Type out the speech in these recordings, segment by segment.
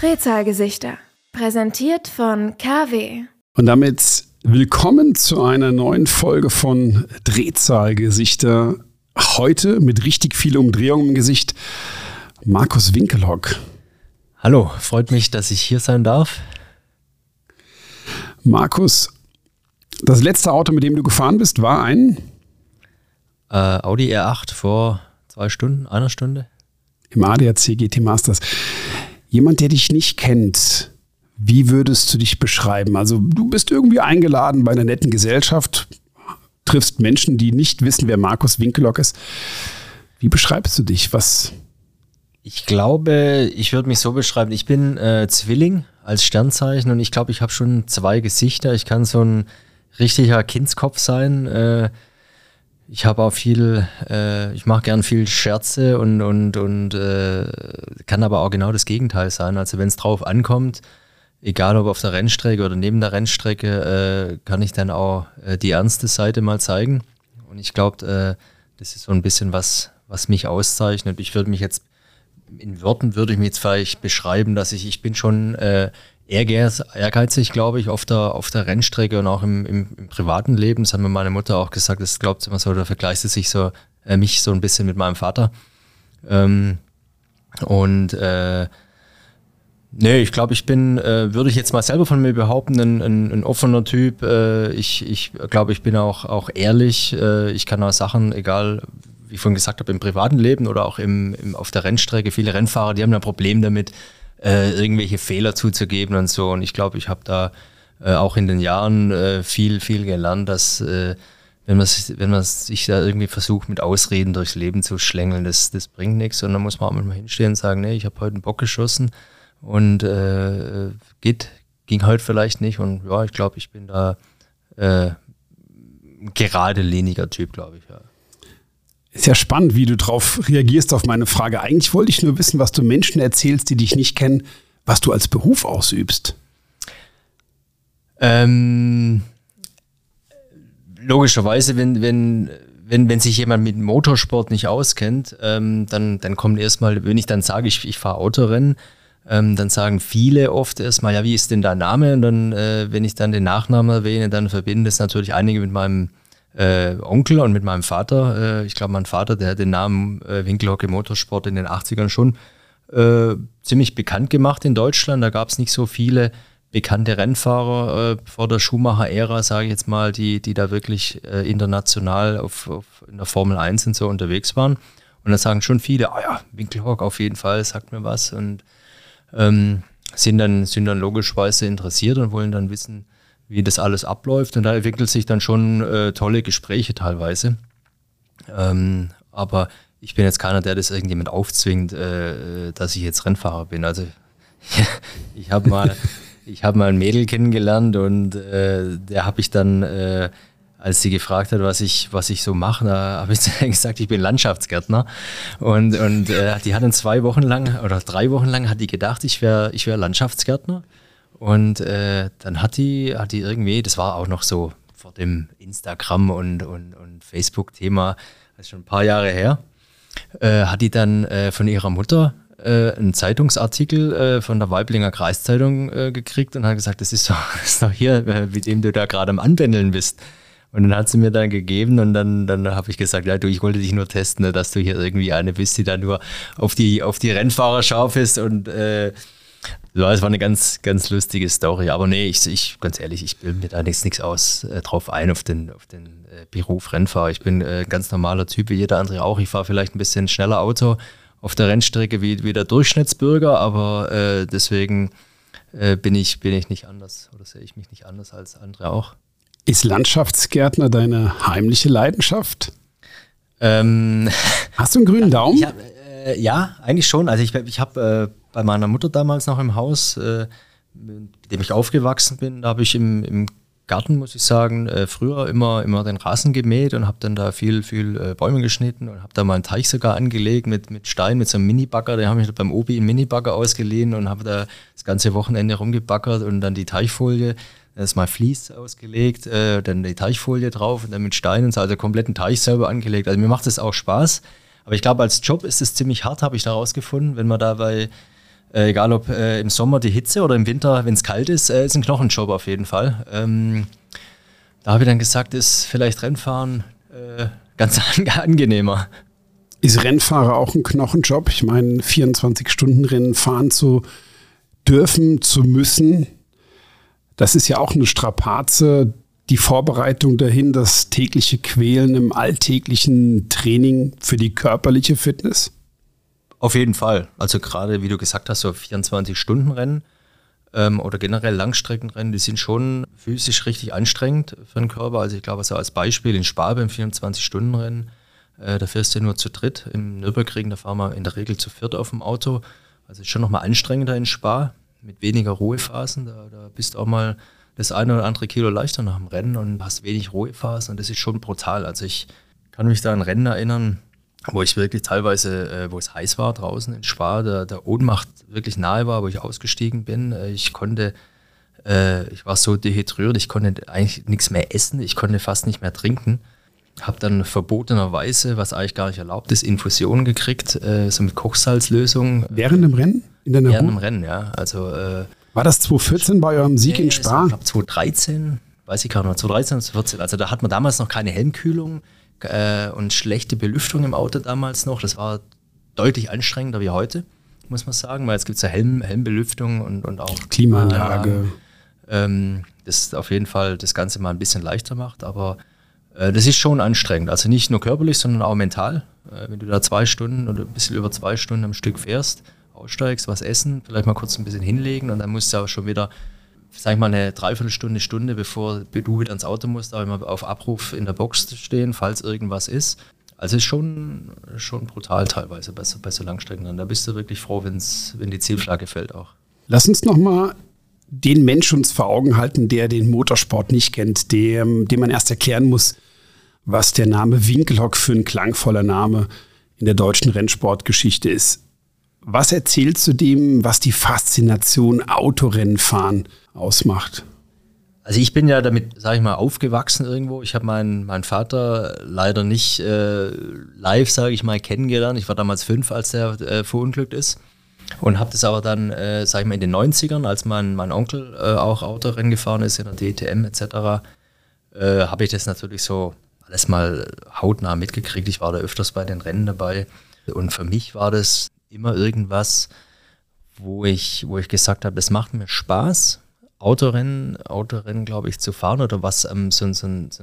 Drehzahlgesichter. Präsentiert von KW. Und damit willkommen zu einer neuen Folge von Drehzahlgesichter. Heute mit richtig viel Umdrehung im Gesicht. Markus Winkelhock. Hallo, freut mich, dass ich hier sein darf. Markus, das letzte Auto, mit dem du gefahren bist, war ein äh, Audi R8 vor zwei Stunden, einer Stunde. Im ADAC GT Masters. Jemand, der dich nicht kennt, wie würdest du dich beschreiben? Also du bist irgendwie eingeladen bei einer netten Gesellschaft, triffst Menschen, die nicht wissen, wer Markus Winkelock ist. Wie beschreibst du dich? Was? Ich glaube, ich würde mich so beschreiben, ich bin äh, Zwilling als Sternzeichen und ich glaube, ich habe schon zwei Gesichter. Ich kann so ein richtiger Kindskopf sein. Äh, ich habe auch viel, äh, ich mache gern viel Scherze und, und, und äh, kann aber auch genau das Gegenteil sein. Also wenn es drauf ankommt, egal ob auf der Rennstrecke oder neben der Rennstrecke, äh, kann ich dann auch äh, die ernste Seite mal zeigen. Und ich glaube, äh, das ist so ein bisschen was, was mich auszeichnet. Ich würde mich jetzt, in Worten würde ich mich jetzt vielleicht beschreiben, dass ich, ich bin schon äh, ehrgeizig, glaube ich, auf der, auf der Rennstrecke und auch im, im, im privaten Leben. Das hat mir meine Mutter auch gesagt, das glaubt immer so, da vergleicht sie sich so, äh, mich so ein bisschen mit meinem Vater. Ähm, und äh, Nee, ich glaube, ich bin, äh, würde ich jetzt mal selber von mir behaupten, ein, ein, ein offener Typ. Äh, ich ich glaube, ich bin auch, auch ehrlich. Äh, ich kann auch Sachen, egal, wie ich vorhin gesagt habe, im privaten Leben oder auch im, im, auf der Rennstrecke, viele Rennfahrer, die haben ein Problem damit, äh, irgendwelche Fehler zuzugeben und so. Und ich glaube, ich habe da äh, auch in den Jahren äh, viel, viel gelernt, dass äh, wenn man, wenn man sich da irgendwie versucht, mit Ausreden durchs Leben zu schlängeln, das, das bringt nichts. Und dann muss man auch mal hinstehen und sagen, nee, ich habe heute einen Bock geschossen und äh, geht, ging heute vielleicht nicht. Und ja, ich glaube, ich bin da äh, geradliniger Typ, glaube ich, ja. Ist ja spannend, wie du darauf reagierst auf meine Frage. Eigentlich wollte ich nur wissen, was du Menschen erzählst, die dich nicht kennen, was du als Beruf ausübst. Ähm, logischerweise, wenn, wenn, wenn, wenn sich jemand mit Motorsport nicht auskennt, ähm, dann, dann kommt erstmal, wenn ich dann sage, ich, ich fahre Autorennen, ähm, dann sagen viele oft erstmal, ja, wie ist denn dein Name? Und dann, äh, wenn ich dann den Nachnamen erwähne, dann verbinden das natürlich einige mit meinem äh, Onkel und mit meinem Vater. Äh, ich glaube, mein Vater, der hat den Namen äh, Winkelhocke Motorsport in den 80ern schon äh, ziemlich bekannt gemacht in Deutschland. Da gab es nicht so viele bekannte Rennfahrer äh, vor der Schumacher-Ära, sage ich jetzt mal, die, die da wirklich äh, international auf, auf, in der Formel 1 und so unterwegs waren. Und da sagen schon viele, ah ja, Winkelhock auf jeden Fall, sagt mir was. Und ähm, sind, dann, sind dann logischerweise interessiert und wollen dann wissen, wie das alles abläuft. Und da entwickelt sich dann schon äh, tolle Gespräche teilweise. Ähm, aber ich bin jetzt keiner, der das irgendjemand aufzwingt, äh, dass ich jetzt Rennfahrer bin. Also ich habe mal, ich mal ein Mädel kennengelernt und äh, der habe ich dann, äh, als sie gefragt hat, was ich, was ich so mache, da habe ich gesagt, ich bin Landschaftsgärtner. Und, und äh, die hat dann zwei Wochen lang oder drei Wochen lang hat die gedacht, ich wäre ich wär Landschaftsgärtner. Und äh, dann hat die, hat die irgendwie, das war auch noch so vor dem Instagram und, und, und Facebook-Thema, das ist schon ein paar Jahre her, äh, hat die dann äh, von ihrer Mutter äh, einen Zeitungsartikel äh, von der Weiblinger Kreiszeitung äh, gekriegt und hat gesagt, das ist doch, ist doch hier, mit dem du da gerade am Anwendeln bist. Und dann hat sie mir dann gegeben und dann, dann habe ich gesagt, ja du, ich wollte dich nur testen, ne, dass du hier irgendwie eine bist, die da nur auf die, auf die Rennfahrer scharf ist und äh, ja, es war eine ganz, ganz lustige Story. Aber nee, ich, ich ganz ehrlich, ich bilde mir da nichts, nichts aus äh, drauf ein auf den, auf den äh, Beruf Rennfahrer. Ich bin äh, ganz normaler Typ, wie jeder andere auch. Ich fahre vielleicht ein bisschen schneller Auto auf der Rennstrecke wie, wie der Durchschnittsbürger, aber äh, deswegen äh, bin, ich, bin ich nicht anders oder sehe ich mich nicht anders als andere auch. Ist Landschaftsgärtner deine heimliche Leidenschaft? Ähm, Hast du einen grünen Daumen? Ja, äh, ja, eigentlich schon. Also ich, ich habe äh, bei meiner Mutter damals noch im Haus, äh, mit dem ich aufgewachsen bin, da habe ich im, im Garten, muss ich sagen, äh, früher immer, immer den Rasen gemäht und habe dann da viel, viel äh, Bäume geschnitten und habe da mal einen Teich sogar angelegt mit, mit Stein, mit so einem Minibagger. Den habe ich beim Obi einen Minibagger ausgeliehen und habe da das ganze Wochenende rumgebaggert und dann die Teichfolie Dann ist mal Vlies ausgelegt, äh, dann die Teichfolie drauf und dann mit Steinen, also kompletten Teich selber angelegt. Also mir macht es auch Spaß. Aber ich glaube, als Job ist es ziemlich hart, habe ich da rausgefunden, wenn man dabei, äh, egal ob äh, im Sommer die Hitze oder im Winter, wenn es kalt ist, äh, ist ein Knochenjob auf jeden Fall. Ähm, da habe ich dann gesagt, ist vielleicht Rennfahren äh, ganz angenehmer. Ist Rennfahrer auch ein Knochenjob? Ich meine, 24-Stunden-Rennen fahren zu dürfen, zu müssen, das ist ja auch eine Strapaze, die Vorbereitung dahin, das tägliche Quälen im alltäglichen Training für die körperliche Fitness? Auf jeden Fall. Also gerade, wie du gesagt hast, so 24-Stunden-Rennen ähm, oder generell Langstreckenrennen, die sind schon physisch richtig anstrengend für den Körper. Also ich glaube, so als Beispiel in Spa beim 24-Stunden-Rennen, äh, da fährst du nur zu dritt. Im Nürburgring, da fahren wir in der Regel zu viert auf dem Auto. Also ist schon nochmal anstrengender in Spa, mit weniger Ruhephasen. Da, da bist du auch mal das eine oder andere Kilo leichter nach dem Rennen und hast wenig Ruhephasen und das ist schon brutal. Also ich kann mich da an Rennen erinnern, wo ich wirklich teilweise, äh, wo es heiß war draußen in Spa, der, der Ohnmacht wirklich nahe war, wo ich ausgestiegen bin. Äh, ich konnte, äh, ich war so dehydriert, ich konnte eigentlich nichts mehr essen, ich konnte fast nicht mehr trinken. Habe dann verbotenerweise, was eigentlich gar nicht erlaubt ist, Infusionen gekriegt, äh, so mit Kochsalzlösung. Während dem Rennen? In deiner Während dem Rennen, ja. Also, äh, war das 2014 bei eurem Sieg in Spa? Ich glaube 2013, weiß ich gar nicht, 2013 oder 2014. Also da hat man damals noch keine Helmkühlung äh, und schlechte Belüftung im Auto damals noch. Das war deutlich anstrengender wie heute, muss man sagen, weil jetzt gibt es ja Helm, Helmbelüftung und, und auch Klimaanlage. Äh, ähm, das auf jeden Fall das Ganze mal ein bisschen leichter macht, aber äh, das ist schon anstrengend. Also nicht nur körperlich, sondern auch mental. Äh, wenn du da zwei Stunden oder ein bisschen über zwei Stunden am Stück fährst, aussteigst, was essen, vielleicht mal kurz ein bisschen hinlegen und dann musst du auch schon wieder, sag ich mal, eine Dreiviertelstunde, Stunde, bevor du wieder ins Auto musst, auch immer auf Abruf in der Box stehen, falls irgendwas ist. Also ist schon, schon brutal teilweise bei so, bei so Langstrecken. Da bist du wirklich froh, wenn's, wenn die Zielflagge fällt auch. Lass uns nochmal den Mensch uns vor Augen halten, der den Motorsport nicht kennt, dem, dem man erst erklären muss, was der Name Winkelhock für ein klangvoller Name in der deutschen Rennsportgeschichte ist. Was erzählst du dem, was die Faszination Autorennenfahren ausmacht? Also ich bin ja damit, sage ich mal, aufgewachsen irgendwo. Ich habe meinen, meinen Vater leider nicht äh, live, sage ich mal, kennengelernt. Ich war damals fünf, als er äh, verunglückt ist. Und habe das aber dann, äh, sage ich mal, in den 90ern, als mein, mein Onkel äh, auch Autorennen gefahren ist in der DTM etc., äh, habe ich das natürlich so alles mal hautnah mitgekriegt. Ich war da öfters bei den Rennen dabei. Und für mich war das immer irgendwas, wo ich, wo ich gesagt habe, das macht mir Spaß, Autorennen, Autorennen, glaube ich, zu fahren oder was, ähm, so, so, so,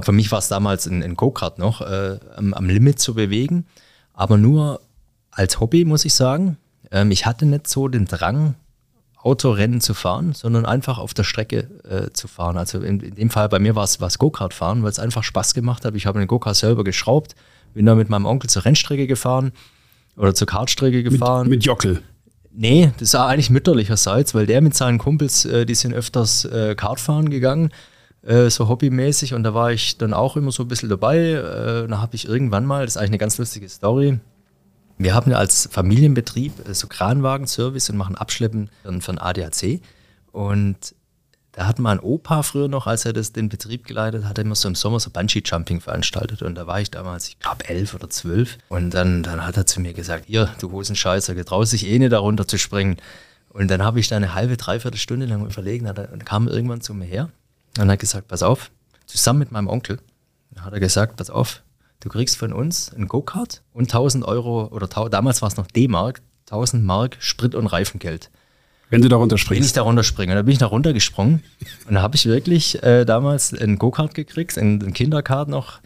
für mich war es damals ein, ein Go-Kart noch, äh, am, am, Limit zu bewegen, aber nur als Hobby, muss ich sagen. Ähm, ich hatte nicht so den Drang, Autorennen zu fahren, sondern einfach auf der Strecke äh, zu fahren. Also in, in, dem Fall bei mir war es Go-Kart fahren, weil es einfach Spaß gemacht hat. Ich habe den Go-Kart selber geschraubt, bin da mit meinem Onkel zur Rennstrecke gefahren oder zur Kartstrecke gefahren. Mit, mit Jockel? Nee, das war eigentlich mütterlicherseits, weil der mit seinen Kumpels, äh, die sind öfters äh, Kartfahren gegangen, äh, so hobbymäßig. Und da war ich dann auch immer so ein bisschen dabei. Äh, da habe ich irgendwann mal, das ist eigentlich eine ganz lustige Story, wir haben ja als Familienbetrieb äh, so Kranwagen-Service und machen Abschleppen für ein ADAC. Und da hat mein Opa früher noch, als er das, den Betrieb geleitet hat, immer so im Sommer so Bungee-Jumping veranstaltet. Und da war ich damals, ich glaube, elf oder zwölf. Und dann, dann hat er zu mir gesagt, ihr, du Hosenscheißer, getraust dich eh nicht darunter zu springen. Und dann habe ich da eine halbe, dreiviertel Stunde lang überlegen. Dann kam irgendwann zu mir her und hat gesagt, pass auf, zusammen mit meinem Onkel, hat er gesagt, pass auf, du kriegst von uns ein Go-Kart und 1000 Euro, oder damals war es noch D-Mark, 1000 Mark Sprit- und Reifengeld. Wenn du darunter springst. Wenn ich darunter springe. Da bin ich da runtergesprungen und da habe ich wirklich äh, damals ein Go-Kart gekriegt, ein, ein Kinderkart noch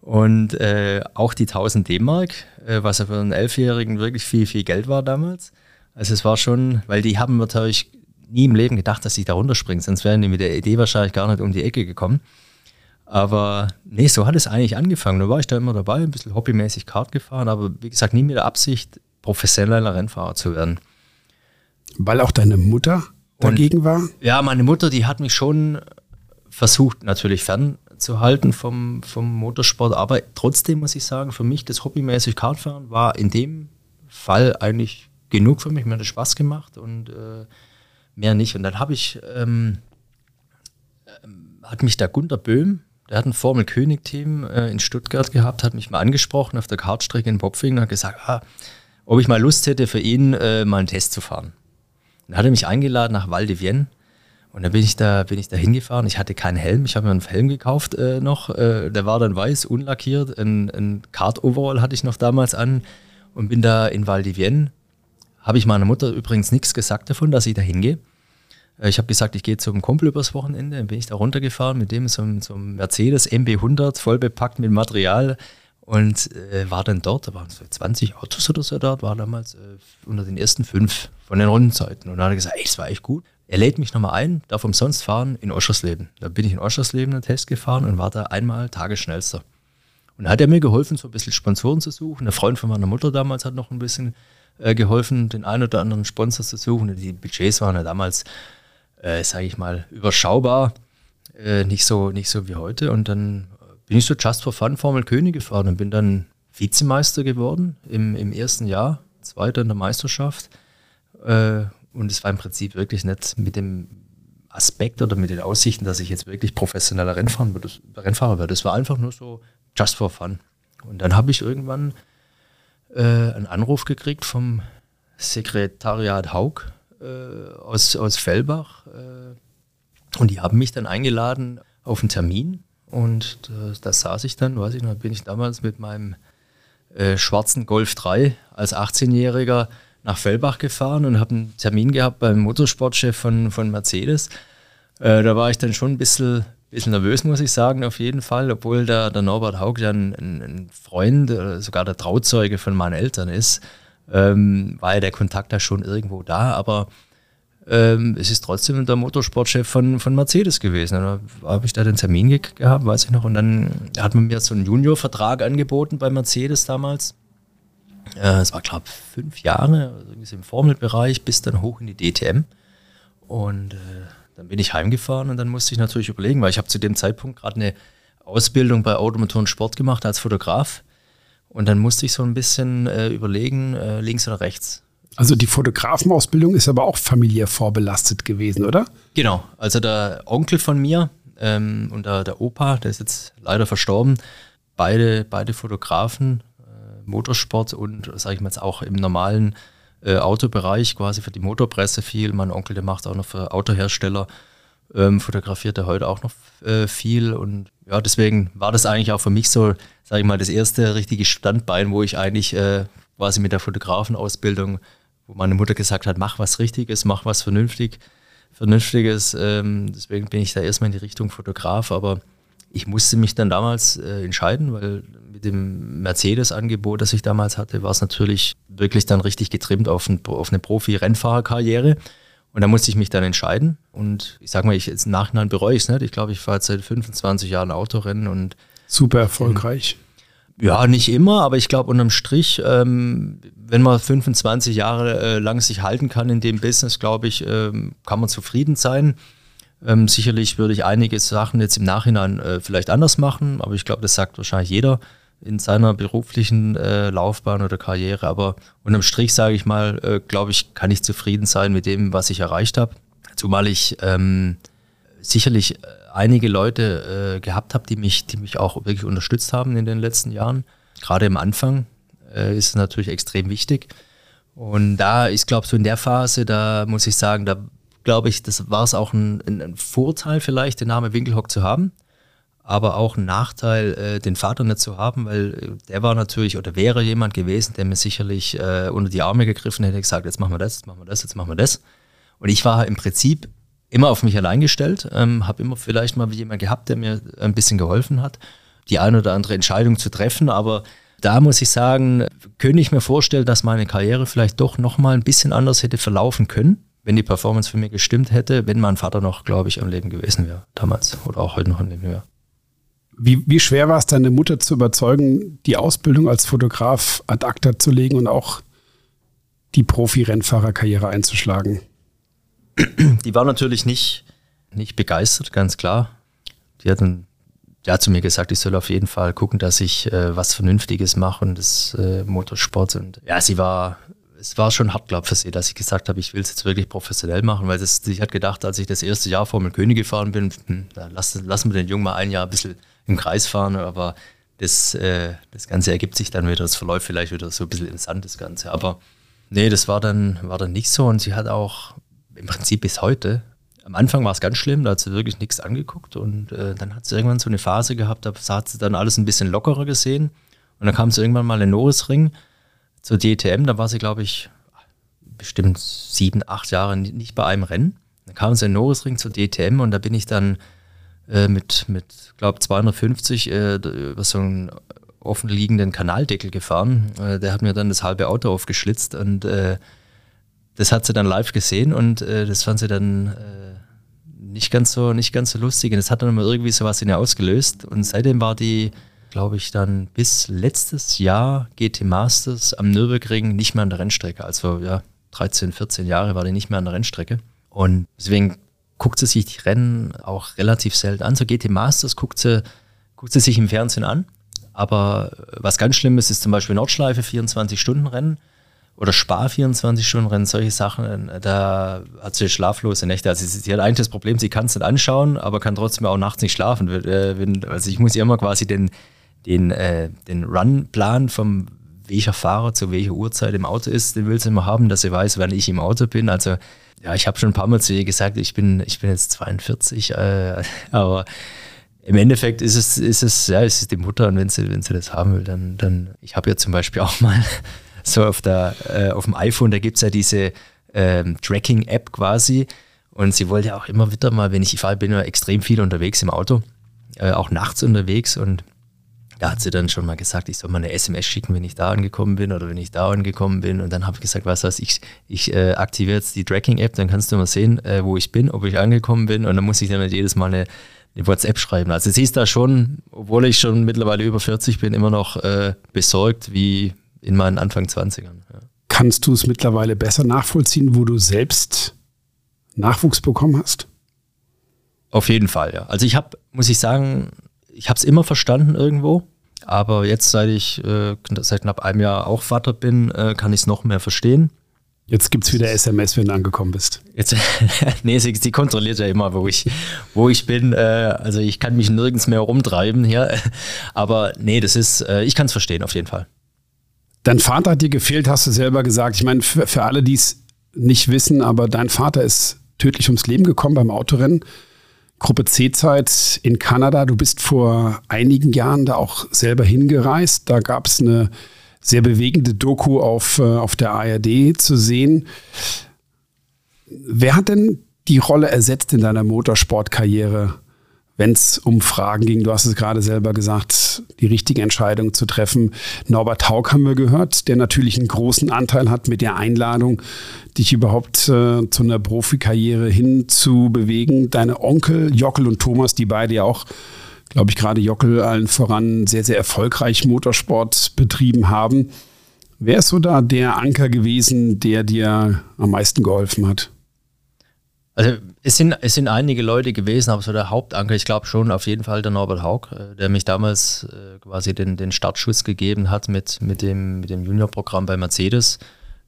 und äh, auch die 1000 D-Mark, äh, was ja für einen Elfjährigen wirklich viel, viel Geld war damals. Also es war schon, weil die haben natürlich nie im Leben gedacht, dass ich da runterspringe, sonst wären die mit der Idee wahrscheinlich gar nicht um die Ecke gekommen. Aber nee, so hat es eigentlich angefangen. Da war ich da immer dabei, ein bisschen hobbymäßig Kart gefahren, aber wie gesagt, nie mit der Absicht, professioneller Rennfahrer zu werden. Weil auch deine Mutter dagegen war? Ja, meine Mutter, die hat mich schon versucht, natürlich fernzuhalten vom, vom Motorsport. Aber trotzdem muss ich sagen, für mich das hobbymäßig Kartfahren war in dem Fall eigentlich genug für mich. Mir hat das Spaß gemacht und äh, mehr nicht. Und dann habe ich ähm, hat mich der Gunter Böhm, der hat ein Formel-König-Team äh, in Stuttgart gehabt, hat mich mal angesprochen auf der Kartstrecke in Popfing und hat gesagt, ah, ob ich mal Lust hätte, für ihn äh, mal einen Test zu fahren. Dann hat er mich eingeladen nach Val de Vienne und dann bin ich da, bin ich da hingefahren. Ich hatte keinen Helm. Ich habe mir einen Helm gekauft äh, noch. Äh, der war dann weiß, unlackiert. Ein, ein Kart-Overall hatte ich noch damals an und bin da in Val di Vienne. Habe ich meiner Mutter übrigens nichts gesagt davon, dass ich da hingehe. Äh, ich habe gesagt, ich gehe zum Kumpel übers Wochenende. Dann bin ich da runtergefahren mit dem so, so einem Mercedes MB100, voll bepackt mit Material und äh, war dann dort, da waren so 20 Autos oder so dort, war damals äh, unter den ersten fünf von den Rundenzeiten. Und dann hat er gesagt, ey, das war echt gut. Er lädt mich nochmal ein, darf umsonst fahren in Oschersleben. Da bin ich in Oschersleben einen Test gefahren und war da einmal tagesschnellster. Und da hat er mir geholfen, so ein bisschen Sponsoren zu suchen. Der Freund von meiner Mutter damals hat noch ein bisschen äh, geholfen, den einen oder anderen Sponsor zu suchen. Die Budgets waren ja damals, äh, sage ich mal, überschaubar, äh, nicht, so, nicht so wie heute. Und dann bin ich so Just for Fun Formel König gefahren und bin dann Vizemeister geworden im, im ersten Jahr, zweiter in der Meisterschaft. Äh, und es war im Prinzip wirklich nicht mit dem Aspekt oder mit den Aussichten, dass ich jetzt wirklich professioneller Rennfahrer werde. Es war einfach nur so just for fun. Und dann habe ich irgendwann äh, einen Anruf gekriegt vom Sekretariat Haug äh, aus, aus Fellbach. Und die haben mich dann eingeladen auf einen Termin und äh, da saß ich dann, weiß ich noch, bin ich damals mit meinem äh, schwarzen Golf 3 als 18-Jähriger nach Fellbach gefahren und habe einen Termin gehabt beim Motorsportchef von, von Mercedes. Äh, da war ich dann schon ein bisschen, bisschen nervös, muss ich sagen, auf jeden Fall, obwohl der, der Norbert Haug ja ein, ein, Freund, sogar der Trauzeuge von meinen Eltern ist, ähm, war ja der Kontakt da schon irgendwo da, aber ähm, es ist trotzdem der Motorsportchef von, von Mercedes gewesen. Da habe ich da den Termin ge gehabt, weiß ich noch. Und dann hat man mir so einen Junior-Vertrag angeboten bei Mercedes damals. Äh, es war, glaube ich, fünf Jahre, also im Formelbereich, bis dann hoch in die DTM. Und äh, dann bin ich heimgefahren und dann musste ich natürlich überlegen, weil ich habe zu dem Zeitpunkt gerade eine Ausbildung bei Automotoren Sport gemacht als Fotograf. Und dann musste ich so ein bisschen äh, überlegen, äh, links oder rechts. Also die Fotografenausbildung ist aber auch familiär vorbelastet gewesen, oder? Genau. Also der Onkel von mir ähm, und der, der, Opa, der ist jetzt leider verstorben, beide, beide Fotografen, äh, Motorsport und, sage ich mal jetzt auch im normalen äh, Autobereich, quasi für die Motorpresse viel. Mein Onkel, der macht auch noch für Autohersteller, ähm, fotografiert er heute auch noch äh, viel. Und ja, deswegen war das eigentlich auch für mich so, sage ich mal, das erste richtige Standbein, wo ich eigentlich äh, quasi mit der Fotografenausbildung wo meine Mutter gesagt hat, mach was Richtiges, mach was vernünftig, Vernünftiges. Ähm, deswegen bin ich da erstmal in die Richtung Fotograf, aber ich musste mich dann damals äh, entscheiden, weil mit dem Mercedes-Angebot, das ich damals hatte, war es natürlich wirklich dann richtig getrimmt auf, ein, auf eine Profi-Rennfahrerkarriere. Und da musste ich mich dann entscheiden. Und ich sag mal, ich jetzt im Nachhinein bereue ich es nicht. Ich glaube, ich fahre seit 25 Jahren Autorennen und super erfolgreich. Ja, nicht immer, aber ich glaube unterm Strich, ähm, wenn man 25 Jahre äh, lang sich halten kann in dem Business, glaube ich, ähm, kann man zufrieden sein. Ähm, sicherlich würde ich einige Sachen jetzt im Nachhinein äh, vielleicht anders machen, aber ich glaube, das sagt wahrscheinlich jeder in seiner beruflichen äh, Laufbahn oder Karriere. Aber unterm Strich, sage ich mal, äh, glaube ich, kann ich zufrieden sein mit dem, was ich erreicht habe. Zumal ich ähm, sicherlich äh, einige Leute äh, gehabt habe, die mich, die mich auch wirklich unterstützt haben in den letzten Jahren. Gerade am Anfang äh, ist es natürlich extrem wichtig. Und da ist, glaube ich, so in der Phase, da muss ich sagen, da glaube ich, das war es auch ein, ein, Vorteil vielleicht, den Namen Winkelhock zu haben, aber auch ein Nachteil, äh, den Vater nicht zu haben, weil äh, der war natürlich oder wäre jemand gewesen, der mir sicherlich äh, unter die Arme gegriffen hätte, gesagt, jetzt machen wir das, jetzt machen wir das, jetzt machen wir das. Und ich war im Prinzip immer auf mich allein gestellt, ähm, habe immer vielleicht mal jemand gehabt, der mir ein bisschen geholfen hat, die eine oder andere Entscheidung zu treffen, aber da muss ich sagen, könnte ich mir vorstellen, dass meine Karriere vielleicht doch nochmal ein bisschen anders hätte verlaufen können, wenn die Performance für mich gestimmt hätte, wenn mein Vater noch, glaube ich, am Leben gewesen wäre damals oder auch heute noch am Leben wäre. Wie, wie schwer war es, deine Mutter zu überzeugen, die Ausbildung als Fotograf ad acta zu legen und auch die Profi-Rennfahrerkarriere einzuschlagen? Die war natürlich nicht, nicht begeistert, ganz klar. Die hat, dann, hat zu mir gesagt, ich soll auf jeden Fall gucken, dass ich äh, was Vernünftiges mache und das äh, Motorsport. Und ja, sie war es war schon hart, glaube für sie, dass ich gesagt habe, ich will es jetzt wirklich professionell machen, weil das, ich hatte gedacht, als ich das erste Jahr Formel König gefahren bin, hm, lass, lassen wir den Jungen mal ein Jahr ein bisschen im Kreis fahren, aber das, äh, das Ganze ergibt sich dann wieder, das verläuft vielleicht wieder so ein bisschen im Sand, das Ganze. Aber nee, das war dann, war dann nicht so und sie hat auch im Prinzip bis heute, am Anfang war es ganz schlimm, da hat sie wirklich nichts angeguckt und äh, dann hat sie irgendwann so eine Phase gehabt, da hat sie dann alles ein bisschen lockerer gesehen und dann kam sie irgendwann mal in Norrisring zur DTM, da war sie, glaube ich, bestimmt sieben, acht Jahre nicht bei einem Rennen. Dann kam sie in Norrisring zur DTM und da bin ich dann äh, mit, mit glaube 250 äh, über so einen offenliegenden Kanaldeckel gefahren. Äh, der hat mir dann das halbe Auto aufgeschlitzt und äh, das hat sie dann live gesehen und äh, das fand sie dann äh, nicht ganz so nicht ganz so lustig. Und das hat dann immer irgendwie sowas in ihr ausgelöst. Und seitdem war die glaube ich dann bis letztes Jahr GT Masters am Nürburgring nicht mehr an der Rennstrecke. Also ja 13 14 Jahre war die nicht mehr an der Rennstrecke. Und deswegen guckt sie sich die Rennen auch relativ selten an. So GT Masters guckt sie, guckt sie sich im Fernsehen an. Aber was ganz schlimm ist, ist zum Beispiel Nordschleife 24-Stunden-Rennen oder Spar 24-Stunden-Rennen, solche Sachen. Da hat sie schlaflose Nächte. Also sie, hat eigentlich das Problem, sie kann es nicht anschauen, aber kann trotzdem auch nachts nicht schlafen. Äh, also ich muss ihr immer quasi den, den, äh, den Run-Plan vom welcher Fahrer zu welcher Uhrzeit im Auto ist, den will sie immer haben, dass sie weiß, wann ich im Auto bin. Also ja, ich habe schon ein paar Mal zu ihr gesagt, ich bin, ich bin jetzt 42, äh, aber im Endeffekt ist es, ist es, ja, es ist die Mutter und wenn sie, wenn sie das haben will, dann, dann ich habe ja zum Beispiel auch mal so auf der, äh, auf dem iPhone, da gibt es ja diese ähm, Tracking-App quasi und sie wollte ja auch immer wieder mal, wenn ich, ich fahre, bin ja extrem viel unterwegs im Auto, äh, auch nachts unterwegs und da hat sie dann schon mal gesagt, ich soll mal eine SMS schicken, wenn ich da angekommen bin oder wenn ich da angekommen bin. Und dann habe ich gesagt, was heißt, ich, ich äh, aktiviere jetzt die Tracking-App, dann kannst du mal sehen, äh, wo ich bin, ob ich angekommen bin. Und dann muss ich dann nicht jedes Mal eine, eine, WhatsApp schreiben. Also sie ist da schon, obwohl ich schon mittlerweile über 40 bin, immer noch äh, besorgt wie in meinen Anfang 20ern. Ja. Kannst du es mittlerweile besser nachvollziehen, wo du selbst Nachwuchs bekommen hast? Auf jeden Fall, ja. Also ich habe, muss ich sagen, ich habe es immer verstanden irgendwo, aber jetzt, seit ich äh, seit knapp einem Jahr auch Vater bin, äh, kann ich es noch mehr verstehen. Jetzt gibt es wieder SMS, wenn du angekommen bist. Jetzt, nee, sie, sie, kontrolliert ja immer, wo ich, wo ich bin. Äh, also ich kann mich nirgends mehr rumtreiben hier. Aber nee, das ist, äh, ich kann es verstehen auf jeden Fall. Dein Vater hat dir gefehlt, hast du selber gesagt. Ich meine, für, für alle, die es nicht wissen, aber dein Vater ist tödlich ums Leben gekommen beim Autorennen. Gruppe C-Zeit in Kanada. Du bist vor einigen Jahren da auch selber hingereist. Da gab es eine sehr bewegende Doku auf, äh, auf der ARD zu sehen. Wer hat denn die Rolle ersetzt in deiner Motorsportkarriere? Wenn es um Fragen ging. Du hast es gerade selber gesagt, die richtige Entscheidung zu treffen. Norbert Haug haben wir gehört, der natürlich einen großen Anteil hat mit der Einladung, dich überhaupt äh, zu einer Profikarriere hinzubewegen. Deine Onkel Jockel und Thomas, die beide ja auch, glaube ich, gerade Jockel allen voran sehr, sehr erfolgreich Motorsport betrieben haben. Wer ist so da der Anker gewesen, der dir am meisten geholfen hat? Also es sind, es sind einige Leute gewesen, aber so der Hauptanker, ich glaube schon auf jeden Fall der Norbert Haug, äh, der mich damals äh, quasi den, den Startschuss gegeben hat mit, mit dem, mit dem Juniorprogramm bei Mercedes.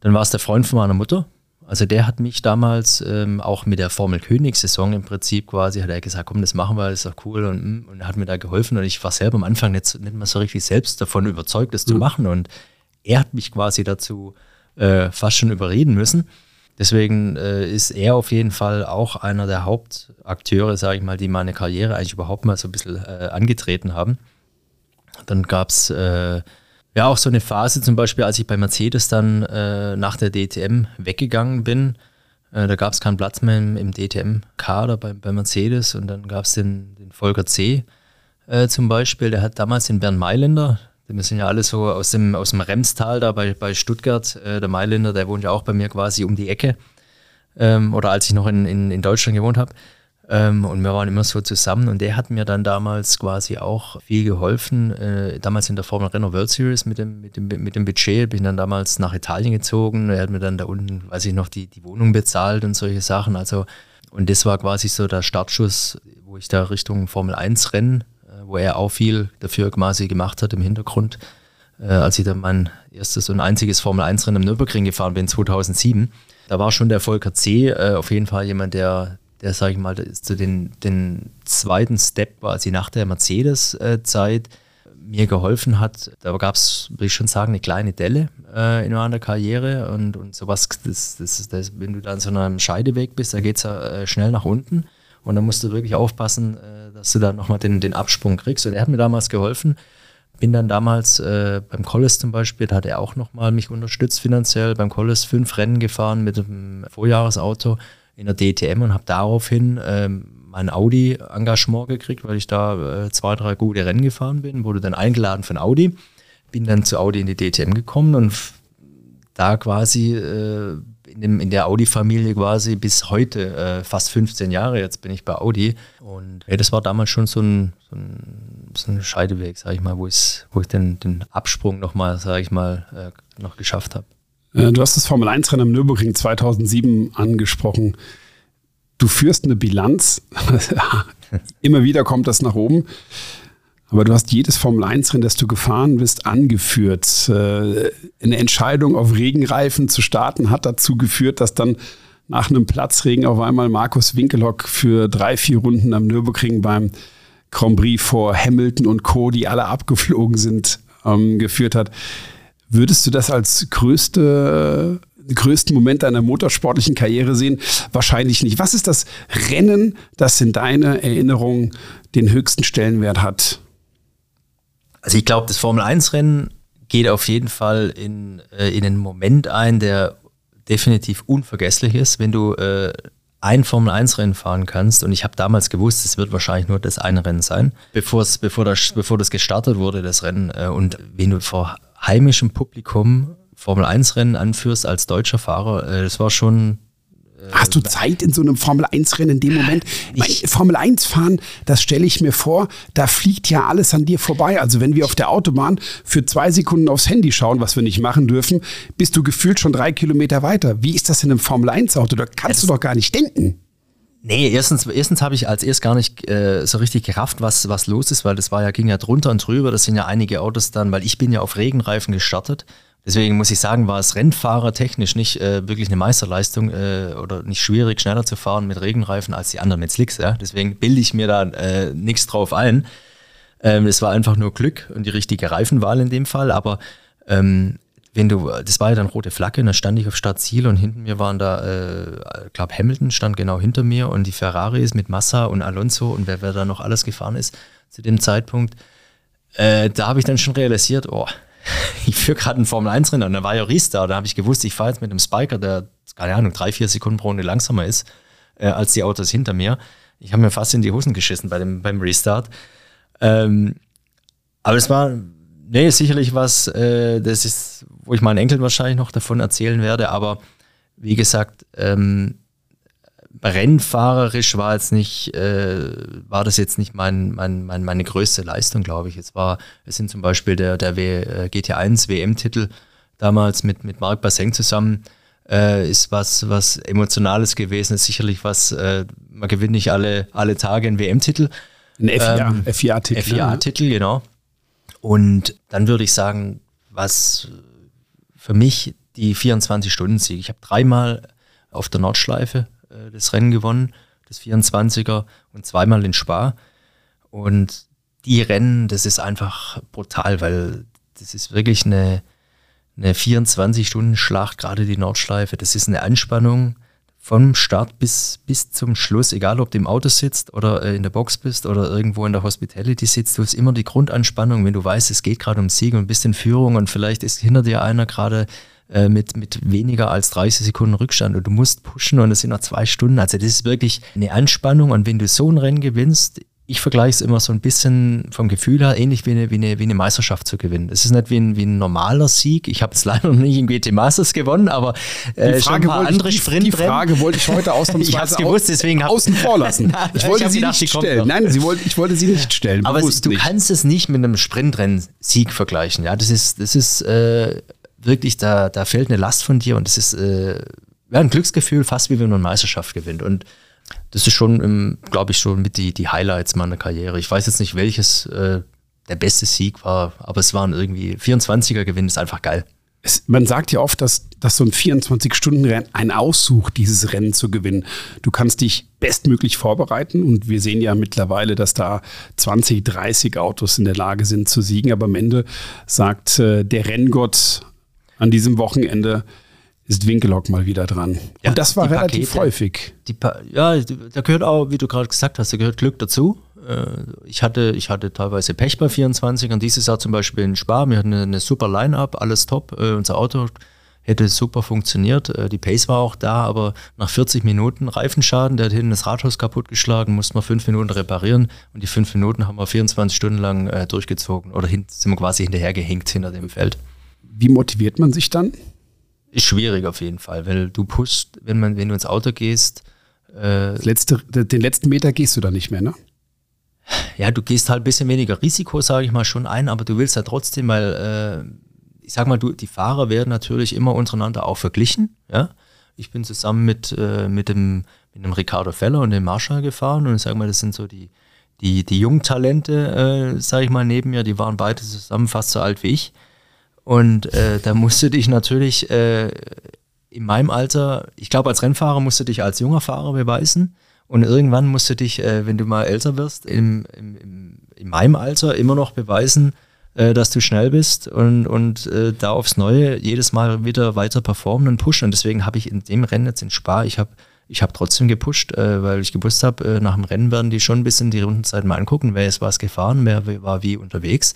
Dann war es der Freund von meiner Mutter. Also der hat mich damals ähm, auch mit der Formel König-Saison im Prinzip quasi, hat er gesagt, komm, das machen wir, das ist doch cool und, mm, und hat mir da geholfen und ich war selber am Anfang nicht, nicht mal so richtig selbst davon überzeugt, das mhm. zu machen und er hat mich quasi dazu äh, fast schon überreden müssen. Deswegen äh, ist er auf jeden Fall auch einer der Hauptakteure, sage ich mal, die meine Karriere eigentlich überhaupt mal so ein bisschen äh, angetreten haben. Dann gab es äh, ja auch so eine Phase, zum Beispiel, als ich bei Mercedes dann äh, nach der DTM weggegangen bin. Äh, da gab es keinen Platz mehr im, im DTM-Kader bei, bei, Mercedes und dann gab es den, den, Volker C. Äh, zum Beispiel, der hat damals den Bernd Mailänder, wir sind ja alle so aus dem, aus dem Remstal da bei, bei Stuttgart. Äh, der Mailänder, der wohnt ja auch bei mir quasi um die Ecke. Ähm, oder als ich noch in, in, in Deutschland gewohnt habe. Ähm, und wir waren immer so zusammen und der hat mir dann damals quasi auch viel geholfen. Äh, damals in der Formel Renault World Series mit dem, mit, dem, mit dem Budget bin dann damals nach Italien gezogen. Er hat mir dann da unten, weiß ich noch, die, die Wohnung bezahlt und solche Sachen. Also, und das war quasi so der Startschuss, wo ich da Richtung Formel 1 Rennen wo er auch viel dafür quasi gemacht hat im Hintergrund, äh, als ich dann mein erstes und einziges Formel-1-Rennen im Nürburgring gefahren bin, 2007. Da war schon der Volker C. Äh, auf jeden Fall jemand, der, der sage ich mal, zu den, den zweiten Step quasi nach der Mercedes-Zeit mir geholfen hat. Da gab es, würde ich schon sagen, eine kleine Delle äh, in meiner Karriere und, und sowas, das, das, das, wenn du da an so einem Scheideweg bist, da geht es ja äh, schnell nach unten und dann musst du wirklich aufpassen, äh, dass du da nochmal den, den Absprung kriegst und er hat mir damals geholfen. Bin dann damals äh, beim Collis zum Beispiel, da hat er auch nochmal mich unterstützt finanziell, beim Collis fünf Rennen gefahren mit einem Vorjahresauto in der DTM und habe daraufhin ähm, mein Audi-Engagement gekriegt, weil ich da äh, zwei, drei gute Rennen gefahren bin, wurde dann eingeladen von Audi, bin dann zu Audi in die DTM gekommen und da quasi äh, in, dem, in, der Audi-Familie quasi bis heute, äh, fast 15 Jahre jetzt bin ich bei Audi und hey, das war damals schon so ein, so ein, so ein Scheideweg, sag ich mal, wo, wo ich den, den Absprung nochmal, sag ich mal, äh, noch geschafft habe. Äh, du hast das Formel-1-Rennen am Nürburgring 2007 angesprochen. Du führst eine Bilanz. Immer wieder kommt das nach oben. Aber du hast jedes Formel-1-Rennen, das du gefahren bist, angeführt. Äh, eine Entscheidung auf Regenreifen zu starten hat dazu geführt, dass dann nach einem Platzregen auf einmal Markus Winkelhock für drei, vier Runden am Nürburgring beim Grand Prix vor Hamilton und Co., die alle abgeflogen sind, ähm, geführt hat. Würdest du das als größte, größten Moment deiner motorsportlichen Karriere sehen? Wahrscheinlich nicht. Was ist das Rennen, das in deiner Erinnerung den höchsten Stellenwert hat? Also ich glaube, das Formel-1-Rennen geht auf jeden Fall in, äh, in einen Moment ein, der definitiv unvergesslich ist, wenn du äh, ein Formel-1-Rennen fahren kannst. Und ich habe damals gewusst, es wird wahrscheinlich nur das eine Rennen sein, bevor, das, bevor das gestartet wurde, das Rennen. Äh, und wenn du vor heimischem Publikum Formel-1-Rennen anführst als deutscher Fahrer, äh, das war schon Hast du Zeit in so einem Formel-1-Rennen in dem Moment? Formel-1 fahren, das stelle ich mir vor, da fliegt ja alles an dir vorbei. Also wenn wir auf der Autobahn für zwei Sekunden aufs Handy schauen, was wir nicht machen dürfen, bist du gefühlt schon drei Kilometer weiter. Wie ist das in einem Formel-1-Auto? Da kannst du doch gar nicht denken. Nee, erstens, erstens habe ich als erst gar nicht äh, so richtig gerafft, was, was los ist, weil das war ja, ging ja drunter und drüber. Das sind ja einige Autos dann, weil ich bin ja auf Regenreifen gestartet. Deswegen muss ich sagen, war es Rennfahrer technisch nicht äh, wirklich eine Meisterleistung äh, oder nicht schwierig, schneller zu fahren mit Regenreifen als die anderen mit Slicks. Ja? Deswegen bilde ich mir da äh, nichts drauf ein. Ähm, es war einfach nur Glück und die richtige Reifenwahl in dem Fall. Aber ähm, wenn du, das war ja dann rote Flagge, und dann stand ich auf Startziel und hinter mir waren da, äh, ich glaube Hamilton stand genau hinter mir und die Ferraris mit Massa und Alonso und wer, wer da noch alles gefahren ist zu dem Zeitpunkt. Äh, da habe ich dann schon realisiert, oh, ich führe gerade ein Formel-1-Rennen und da war ja Restart. Da habe ich gewusst, ich fahre jetzt mit einem Spiker, der, keine Ahnung, drei, vier Sekunden pro Runde langsamer ist äh, als die Autos hinter mir. Ich habe mir fast in die Hosen geschissen bei dem, beim Restart. Ähm, aber es war, nee, sicherlich was, äh, das ist, wo ich meinen Enkeln wahrscheinlich noch davon erzählen werde. Aber wie gesagt, ähm, rennfahrerisch war jetzt nicht, äh, war das jetzt nicht mein, mein, mein, meine größte Leistung, glaube ich. Es war, es sind zum Beispiel der, der w, äh, GT1 WM-Titel damals mit, mit Marc Basseng zusammen, äh, ist was, was Emotionales gewesen, ist sicherlich was, äh, man gewinnt nicht alle, alle Tage einen WM-Titel. Ein FIA-Titel. Ähm, FIA-Titel, genau. Und dann würde ich sagen, was für mich die 24-Stunden-Sieg. Ich habe dreimal auf der Nordschleife äh, das Rennen gewonnen, das 24er und zweimal in Spa. Und die Rennen, das ist einfach brutal, weil das ist wirklich eine, eine 24-Stunden-Schlacht, gerade die Nordschleife. Das ist eine Anspannung vom Start bis, bis zum Schluss, egal ob du im Auto sitzt oder äh, in der Box bist oder irgendwo in der Hospitality sitzt, du hast immer die Grundanspannung, wenn du weißt, es geht gerade um Sieg und bist in Führung und vielleicht ist hinter dir einer gerade äh, mit, mit weniger als 30 Sekunden Rückstand und du musst pushen und es sind noch zwei Stunden. Also das ist wirklich eine Anspannung und wenn du so ein Rennen gewinnst, ich vergleiche es immer so ein bisschen vom Gefühl her, ähnlich wie eine, wie eine, wie eine Meisterschaft zu gewinnen. Es ist nicht wie ein, wie ein normaler Sieg. Ich habe es leider noch nicht in GT Masters gewonnen, aber äh, die Frage paar andere ich, Die Frage wollte ich heute ausnahmsweise ich hab's gewusst, deswegen hab, außen vor lassen. ich wollte ich sie gedacht, nicht stellen. Nein, sie wollte, ich wollte sie nicht stellen. Aber es, du nicht. kannst es nicht mit einem Sprintrennen-Sieg vergleichen. Ja, das ist, das ist äh, wirklich, da, da fällt eine Last von dir und es ist äh, ja, ein Glücksgefühl, fast wie wenn man eine Meisterschaft gewinnt. Und das ist schon, glaube ich, schon mit die, die Highlights meiner Karriere. Ich weiß jetzt nicht, welches äh, der beste Sieg war, aber es waren irgendwie 24er Gewinn, ist einfach geil. Es, man sagt ja oft, dass, dass so ein 24-Stunden-Rennen ein Aussuch, dieses Rennen zu gewinnen. Du kannst dich bestmöglich vorbereiten und wir sehen ja mittlerweile, dass da 20, 30 Autos in der Lage sind zu siegen. Aber am Ende sagt äh, der Renngott an diesem Wochenende, ist Winkelock mal wieder dran. Ja, und das war relativ Pakete, häufig. ja, da gehört auch, wie du gerade gesagt hast, da gehört Glück dazu. Äh, ich hatte, ich hatte teilweise Pech bei 24 und dieses Jahr zum Beispiel in Spa. Wir hatten eine, super Line-Up, alles top. Äh, unser Auto hätte super funktioniert. Äh, die Pace war auch da, aber nach 40 Minuten Reifenschaden, der hat hinten das Rathaus kaputtgeschlagen, mussten wir fünf Minuten reparieren und die fünf Minuten haben wir 24 Stunden lang durchgezogen oder sind wir quasi hinterhergehängt hinter dem Feld. Wie motiviert man sich dann? Ist schwierig auf jeden Fall, weil du pushst, wenn, man, wenn du ins Auto gehst. Äh, letzte, den letzten Meter gehst du da nicht mehr, ne? Ja, du gehst halt ein bisschen weniger Risiko, sage ich mal, schon ein, aber du willst ja trotzdem, weil äh, ich sag mal, du, die Fahrer werden natürlich immer untereinander auch verglichen. Ja? Ich bin zusammen mit, äh, mit, dem, mit dem Ricardo Feller und dem Marshall gefahren und ich sage mal, das sind so die, die, die jungen Talente, äh, sage ich mal, neben mir, die waren beide zusammen fast so alt wie ich. Und äh, da musst du dich natürlich äh, in meinem Alter, ich glaube, als Rennfahrer musst du dich als junger Fahrer beweisen. Und irgendwann musst du dich, äh, wenn du mal älter wirst, im, im, in meinem Alter immer noch beweisen, äh, dass du schnell bist und, und äh, da aufs Neue jedes Mal wieder weiter performen und pushen. Und deswegen habe ich in dem Rennen jetzt in Spa, ich habe ich hab trotzdem gepusht, äh, weil ich gewusst habe, äh, nach dem Rennen werden die schon ein bisschen die Rundenzeit mal angucken, wer ist was gefahren, wer war wie unterwegs.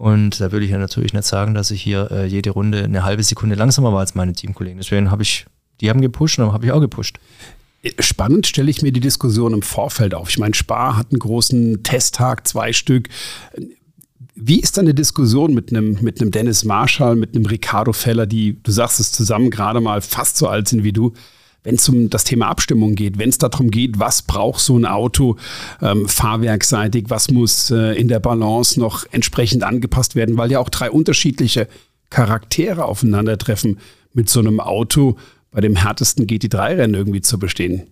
Und da würde ich ja natürlich nicht sagen, dass ich hier äh, jede Runde eine halbe Sekunde langsamer war als meine Teamkollegen. Deswegen habe ich, die haben gepusht und dann habe ich auch gepusht. Spannend stelle ich mir die Diskussion im Vorfeld auf. Ich meine, Spar hat einen großen Testtag, zwei Stück. Wie ist dann eine Diskussion mit einem, mit einem Dennis Marshall, mit einem Ricardo Feller, die, du sagst es zusammen, gerade mal fast so alt sind wie du, wenn es um das Thema Abstimmung geht, wenn es darum geht, was braucht so ein Auto ähm, fahrwerkseitig, was muss äh, in der Balance noch entsprechend angepasst werden, weil ja auch drei unterschiedliche Charaktere aufeinandertreffen mit so einem Auto bei dem härtesten GT3-Rennen irgendwie zu bestehen?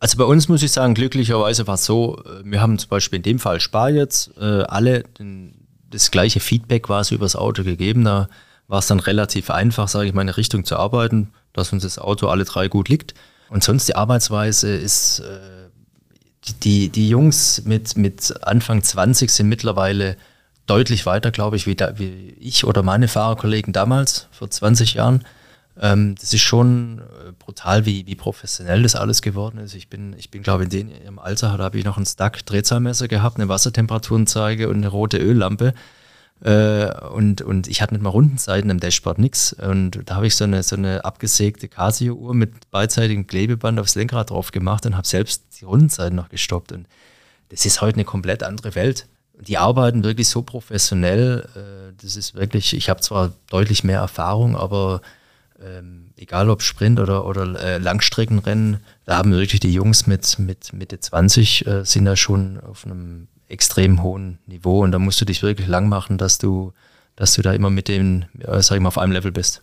Also bei uns muss ich sagen, glücklicherweise war es so, äh, wir haben zum Beispiel in dem Fall Spar jetzt äh, alle den, das gleiche Feedback quasi übers Auto gegeben. Da war es dann relativ einfach, sage ich mal, in Richtung zu arbeiten, dass uns das Auto alle drei gut liegt. Und sonst die Arbeitsweise ist, äh, die, die Jungs mit, mit Anfang 20 sind mittlerweile deutlich weiter, glaube ich, wie, da, wie ich oder meine Fahrerkollegen damals, vor 20 Jahren. Ähm, das ist schon äh, brutal, wie, wie professionell das alles geworden ist. Ich bin, ich bin glaube ich, in dem Alter habe ich noch ein Stack-Drehzahlmesser gehabt, eine Wassertemperaturenzeige und eine rote Öllampe. Äh, und, und ich hatte nicht mal Rundenzeiten im Dashboard, nix. Und da habe ich so eine, so eine abgesägte Casio-Uhr mit beidseitigem Klebeband aufs Lenkrad drauf gemacht und habe selbst die Rundenzeiten noch gestoppt. Und das ist heute eine komplett andere Welt. Die arbeiten wirklich so professionell. Äh, das ist wirklich, ich habe zwar deutlich mehr Erfahrung, aber ähm, egal ob Sprint oder, oder äh, Langstreckenrennen, da haben wirklich die Jungs mit, mit Mitte 20 äh, sind da schon auf einem extrem hohen Niveau und da musst du dich wirklich lang machen, dass du, dass du da immer mit dem, äh, sag ich mal, auf einem Level bist.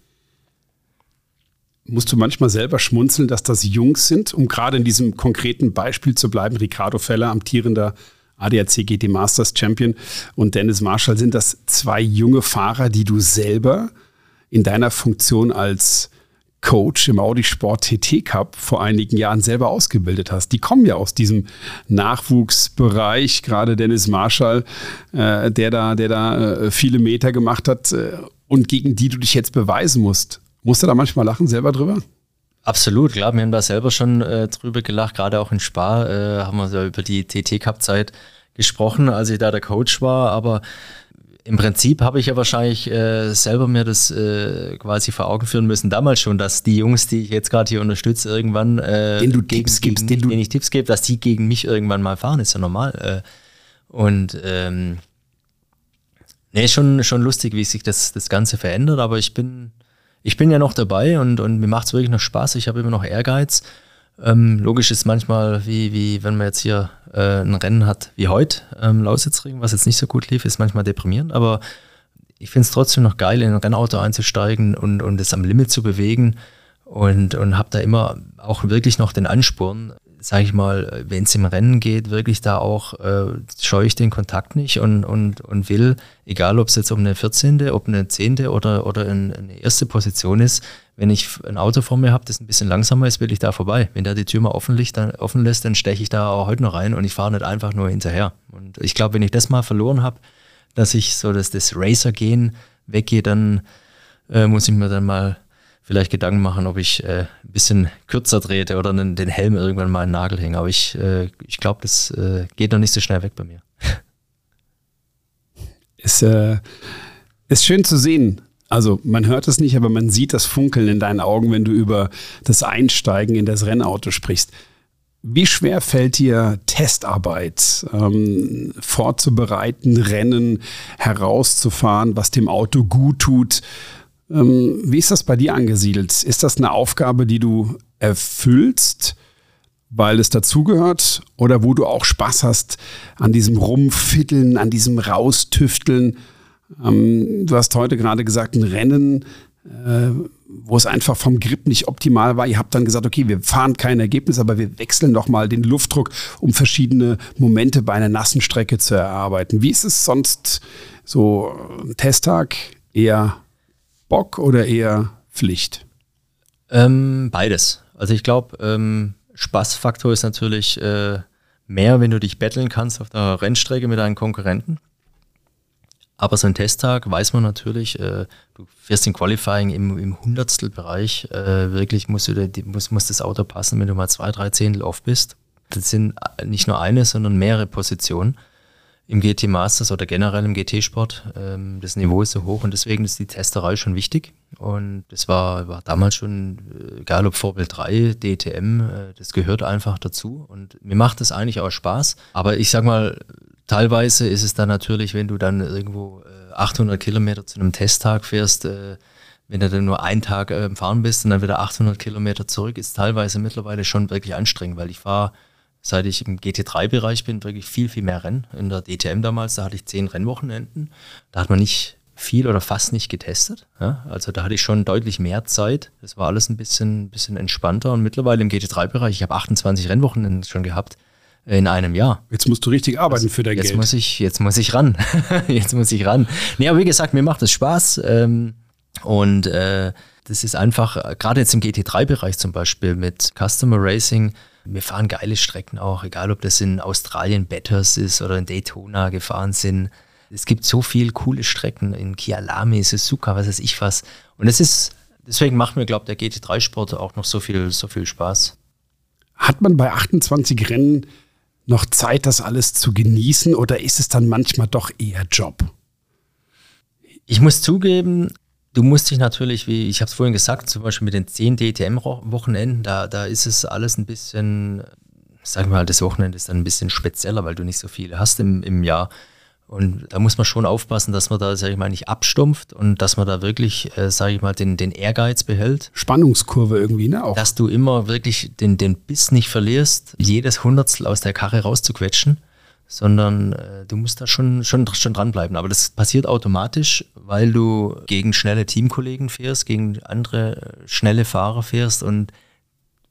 Musst du manchmal selber schmunzeln, dass das Jungs sind, um gerade in diesem konkreten Beispiel zu bleiben, Ricardo Feller, amtierender ADAC GT Masters Champion und Dennis Marshall, sind das zwei junge Fahrer, die du selber in deiner Funktion als Coach im Audi Sport TT Cup vor einigen Jahren selber ausgebildet hast. Die kommen ja aus diesem Nachwuchsbereich, gerade Dennis Marshall, äh, der da, der da äh, viele Meter gemacht hat äh, und gegen die du dich jetzt beweisen musst. Musst du da manchmal lachen selber drüber? Absolut, klar, wir haben da selber schon drüber gelacht, gerade auch in Spa haben wir über die TT Cup Zeit gesprochen, als ich da der Coach war, aber im Prinzip habe ich ja wahrscheinlich äh, selber mir das äh, quasi vor Augen führen müssen, damals schon, dass die Jungs, die ich jetzt gerade hier unterstütze, irgendwann äh, den du gegen, Tipps gibst, den du ich Tipps gebe, dass die gegen mich irgendwann mal fahren, ist ja normal. Äh, und ähm, nee, schon, schon lustig, wie sich das, das Ganze verändert, aber ich bin, ich bin ja noch dabei und, und mir macht es wirklich noch Spaß. Ich habe immer noch Ehrgeiz. Ähm, logisch ist manchmal, wie, wie wenn man jetzt hier äh, ein Rennen hat wie heute, ähm, Lausitzring, was jetzt nicht so gut lief, ist manchmal deprimierend, aber ich finde es trotzdem noch geil, in ein Rennauto einzusteigen und, und es am Limit zu bewegen und, und habe da immer auch wirklich noch den Ansporn, sage ich mal, wenn es im Rennen geht, wirklich da auch, äh, scheue ich den Kontakt nicht und, und, und will, egal ob es jetzt um eine 14., ob eine 10. oder, oder eine erste Position ist, wenn ich ein Auto vor mir habe, das ein bisschen langsamer ist, will ich da vorbei. Wenn der die Tür mal offen, liegt, dann, offen lässt, dann steche ich da auch heute noch rein und ich fahre nicht einfach nur hinterher. Und ich glaube, wenn ich das mal verloren habe, dass ich so dass das Racer-Gehen weggehe, dann äh, muss ich mir dann mal vielleicht Gedanken machen, ob ich äh, ein bisschen kürzer trete oder den, den Helm irgendwann mal einen Nagel hänge. Aber ich, äh, ich glaube, das äh, geht noch nicht so schnell weg bei mir. Ist, äh, ist schön zu sehen. Also man hört es nicht, aber man sieht das Funkeln in deinen Augen, wenn du über das Einsteigen in das Rennauto sprichst. Wie schwer fällt dir Testarbeit ähm, vorzubereiten, Rennen herauszufahren, was dem Auto gut tut? Ähm, wie ist das bei dir angesiedelt? Ist das eine Aufgabe, die du erfüllst, weil es dazugehört oder wo du auch Spaß hast an diesem Rumfitteln, an diesem Raustüfteln? Ähm, du hast heute gerade gesagt, ein Rennen, äh, wo es einfach vom Grip nicht optimal war. Ihr habt dann gesagt, okay, wir fahren kein Ergebnis, aber wir wechseln doch mal den Luftdruck, um verschiedene Momente bei einer nassen Strecke zu erarbeiten. Wie ist es sonst so ein Testtag? Eher Bock oder eher Pflicht? Ähm, beides. Also ich glaube, ähm, Spaßfaktor ist natürlich äh, mehr, wenn du dich betteln kannst auf der Rennstrecke mit deinen Konkurrenten. Aber so ein Testtag weiß man natürlich, äh, du fährst im Qualifying im, im Hundertstelbereich, äh, wirklich musst du, muss, muss das Auto passen, wenn du mal zwei, drei Zehntel off bist. Das sind nicht nur eine, sondern mehrere Positionen im GT Masters oder generell im GT-Sport. Ähm, das Niveau ist so hoch und deswegen ist die Testerei schon wichtig. Und das war, war damals schon, äh, egal ob Vorbild 3, DTM, äh, das gehört einfach dazu. Und mir macht das eigentlich auch Spaß. Aber ich sag mal, teilweise ist es dann natürlich, wenn du dann irgendwo äh, 800 Kilometer zu einem Testtag fährst, äh, wenn du dann nur einen Tag äh, Fahren bist und dann wieder 800 Kilometer zurück, ist teilweise mittlerweile schon wirklich anstrengend, weil ich fahre seit ich im GT3-Bereich bin, wirklich viel, viel mehr Rennen. In der DTM damals, da hatte ich zehn Rennwochenenden. Da hat man nicht viel oder fast nicht getestet. Ja? Also da hatte ich schon deutlich mehr Zeit. Das war alles ein bisschen, bisschen entspannter. Und mittlerweile im GT3-Bereich, ich habe 28 Rennwochenenden schon gehabt in einem Jahr. Jetzt musst du richtig arbeiten also, für dein jetzt Geld. Muss ich, jetzt muss ich ran. jetzt muss ich ran. Nee, aber wie gesagt, mir macht es Spaß. Ähm, und äh, das ist einfach, gerade jetzt im GT3-Bereich zum Beispiel mit Customer Racing, wir fahren geile Strecken auch, egal ob das in Australien Batters ist oder in Daytona gefahren sind. Es gibt so viele coole Strecken in Kialami, Suzuka, was weiß ich was. Und es ist, deswegen macht mir, glaube ich, der GT3-Sport auch noch so viel, so viel Spaß. Hat man bei 28 Rennen noch Zeit, das alles zu genießen oder ist es dann manchmal doch eher Job? Ich muss zugeben, Du musst dich natürlich, wie ich habe es vorhin gesagt, zum Beispiel mit den 10 DTM-Wochenenden, da, da ist es alles ein bisschen, sagen wir mal, das Wochenende ist dann ein bisschen spezieller, weil du nicht so viele hast im, im Jahr. Und da muss man schon aufpassen, dass man da, sage ich mal, nicht abstumpft und dass man da wirklich, äh, sage ich mal, den, den Ehrgeiz behält. Spannungskurve irgendwie, ne? Auch. Dass du immer wirklich den, den Biss nicht verlierst, jedes Hundertstel aus der Karre rauszuquetschen sondern äh, du musst da schon, schon, schon dranbleiben. Aber das passiert automatisch, weil du gegen schnelle Teamkollegen fährst, gegen andere äh, schnelle Fahrer fährst und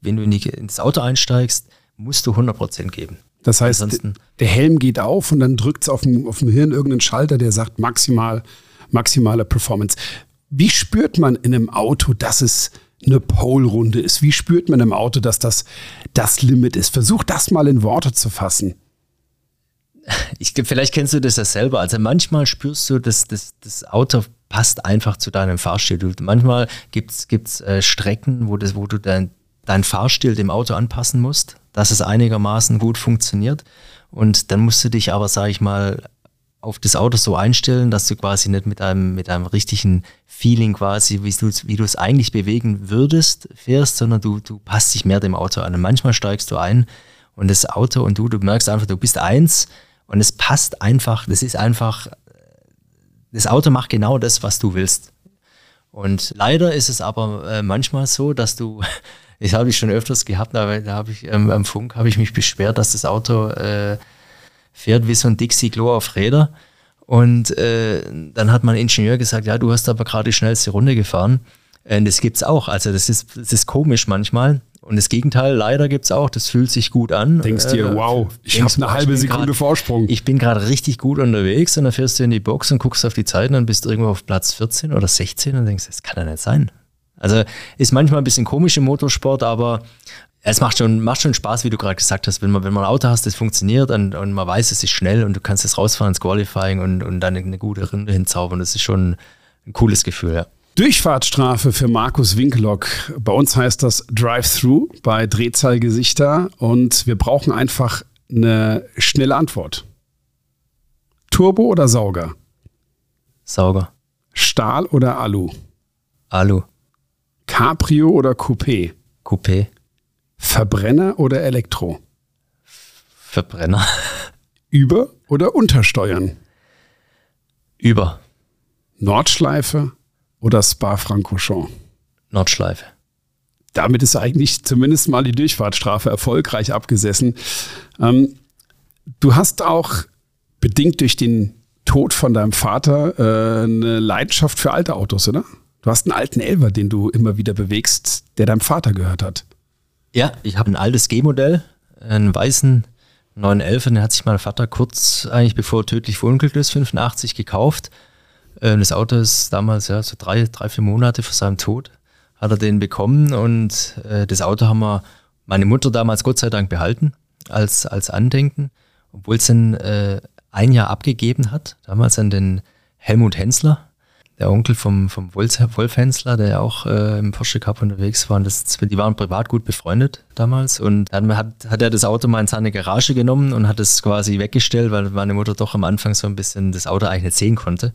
wenn du in die, ins Auto einsteigst, musst du 100% geben. Das heißt, Ansonsten, der Helm geht auf und dann drückt es auf dem, auf dem Hirn irgendeinen Schalter, der sagt maximal, maximale Performance. Wie spürt man in einem Auto, dass es eine Pole-Runde ist? Wie spürt man im Auto, dass das das Limit ist? Versuch das mal in Worte zu fassen ich, vielleicht kennst du das ja selber. Also manchmal spürst du, dass das, das Auto passt einfach zu deinem Fahrstil. Du, manchmal gibt es äh, Strecken, wo, das, wo du dein, dein Fahrstil dem Auto anpassen musst, dass es einigermaßen gut funktioniert. Und dann musst du dich aber, sag ich mal, auf das Auto so einstellen, dass du quasi nicht mit einem, mit einem richtigen Feeling quasi, wie du, wie du es eigentlich bewegen würdest, fährst, sondern du, du passt dich mehr dem Auto an. Und manchmal steigst du ein und das Auto und du, du merkst einfach, du bist eins und es passt einfach, das ist einfach, das Auto macht genau das, was du willst. Und leider ist es aber äh, manchmal so, dass du, das habe ich schon öfters gehabt, aber da habe ich ähm, am Funk habe ich mich beschwert, dass das Auto äh, fährt wie so ein Dixie-Klo auf Räder. Und äh, dann hat mein Ingenieur gesagt, ja, du hast aber gerade die schnellste Runde gefahren. Das gibt's auch. Also das ist, das ist komisch manchmal. Und das Gegenteil leider gibt es auch, das fühlt sich gut an. Denkst dir, Äh, wow, ich habe eine halbe ich bin Sekunde grad- Vorsprung. Ich bin gerade richtig gut unterwegs und dann fährst du in die Box und guckst auf die Zeit und dann bist du irgendwo auf Platz 14 oder 16 und denkst, das kann ja nicht sein. Also ist manchmal ein bisschen komisch im Motorsport, aber es macht schon, macht schon Spaß, wie du gerade gesagt hast, wenn man, wenn man ein Auto hast, das funktioniert und, und man weiß, es ist schnell und du kannst es rausfahren ins Qualifying und, und dann eine gute Runde hinzaubern. Das ist schon ein cooles Gefühl, ja. Durchfahrtsstrafe für Markus Winkelock. Bei uns heißt das Drive-Thru bei Drehzahlgesichter und wir brauchen einfach eine schnelle Antwort. Turbo oder Sauger? Sauger. Stahl oder Alu? Alu. Cabrio oder Coupé? Coupé. Verbrenner oder Elektro? Verbrenner. Über- oder Untersteuern? Über. Nordschleife oder Spa-Francorchamps? Nordschleife. damit ist eigentlich zumindest mal die Durchfahrtsstrafe erfolgreich abgesessen. Ähm, du hast auch bedingt durch den Tod von deinem Vater äh, eine Leidenschaft für alte Autos, oder? Du hast einen alten Elver, den du immer wieder bewegst, der deinem Vater gehört hat. Ja, ich habe ein altes G-Modell, einen weißen 911, den hat sich mein Vater kurz, eigentlich bevor er tödlich verunglückt ist, 85 gekauft. Ähm, Das Auto ist damals ja so drei, drei, vier Monate vor seinem Tod, hat er den bekommen und äh, das Auto haben wir meine Mutter damals Gott sei Dank behalten als, als Andenken, obwohl es dann äh, ein Jahr abgegeben hat, damals an den Helmut Hensler, der Onkel vom, vom Wolf, Wolf Hensler, der ja auch äh, im Porsche Cup unterwegs war. Und das, die waren privat gut befreundet damals. Und dann hat, hat er das Auto mal in seine Garage genommen und hat es quasi weggestellt, weil meine Mutter doch am Anfang so ein bisschen das Auto eigentlich nicht sehen konnte.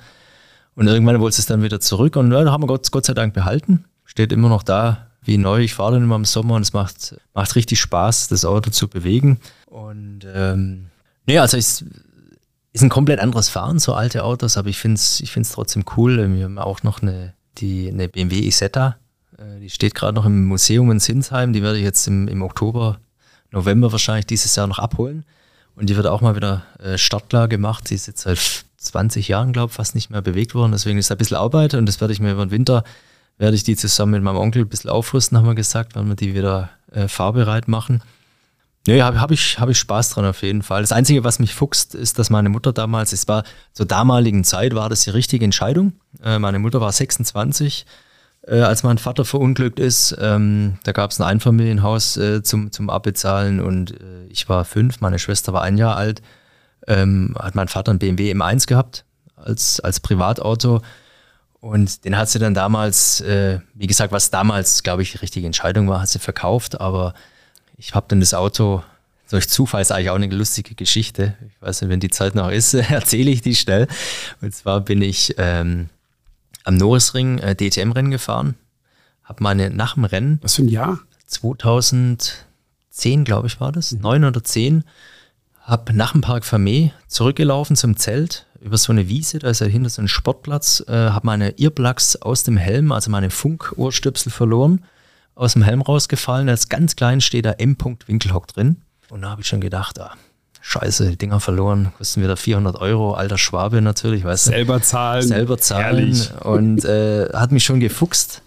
Und irgendwann wollte es dann wieder zurück und ja, da haben wir Gott, Gott sei Dank behalten. Steht immer noch da wie neu. Ich fahre dann immer im Sommer und es macht, macht richtig Spaß, das Auto zu bewegen. Und ähm, nee, also es ist ein komplett anderes Fahren, so alte Autos, aber ich finde es ich find's trotzdem cool. Wir haben auch noch eine, die, eine BMW Isetta, äh, die steht gerade noch im Museum in Sinsheim. Die werde ich jetzt im, im Oktober, November wahrscheinlich dieses Jahr noch abholen. Und die wird auch mal wieder äh, startklar gemacht. Die ist jetzt seit 20 Jahren, glaube ich, fast nicht mehr bewegt worden. Deswegen ist da ein bisschen Arbeit und das werde ich mir über den Winter, werde ich die zusammen mit meinem Onkel ein bisschen aufrüsten, haben wir gesagt, wenn wir die wieder äh, fahrbereit machen. Nee, habe hab ich, hab ich Spaß dran auf jeden Fall. Das Einzige, was mich fuchst, ist, dass meine Mutter damals, es war zur damaligen Zeit, war das die richtige Entscheidung. Äh, meine Mutter war 26, äh, als mein Vater verunglückt ist. Ähm, da gab es ein Einfamilienhaus äh, zum, zum Abbezahlen und äh, ich war fünf, meine Schwester war ein Jahr alt. Ähm, hat mein Vater ein BMW M1 gehabt als, als Privatauto. Und den hat sie dann damals, äh, wie gesagt, was damals, glaube ich, die richtige Entscheidung war, hat sie verkauft. Aber ich habe dann das Auto durch Zufall, ist eigentlich auch eine lustige Geschichte. Ich weiß nicht, wenn die Zeit noch ist, erzähle ich die schnell. Und zwar bin ich ähm, am Norrisring äh, DTM-Rennen gefahren, habe meine nach dem Rennen Was für ein Jahr? 2010, glaube ich, war das, neun oder zehn, habe nach dem Park Vermee zurückgelaufen zum Zelt über so eine Wiese, da ist ja hinter so ein Sportplatz, äh, habe meine Earplugs aus dem Helm, also meine Funkohrstöpsel verloren, aus dem Helm rausgefallen, als ganz klein steht da M. Winkelhock drin. Und da habe ich schon gedacht, ah, scheiße, die Dinger verloren, kosten wieder 400 Euro, alter Schwabe natürlich, weißt du Selber zahlen. selber zahlen Ehrlich. und äh, hat mich schon gefuchst.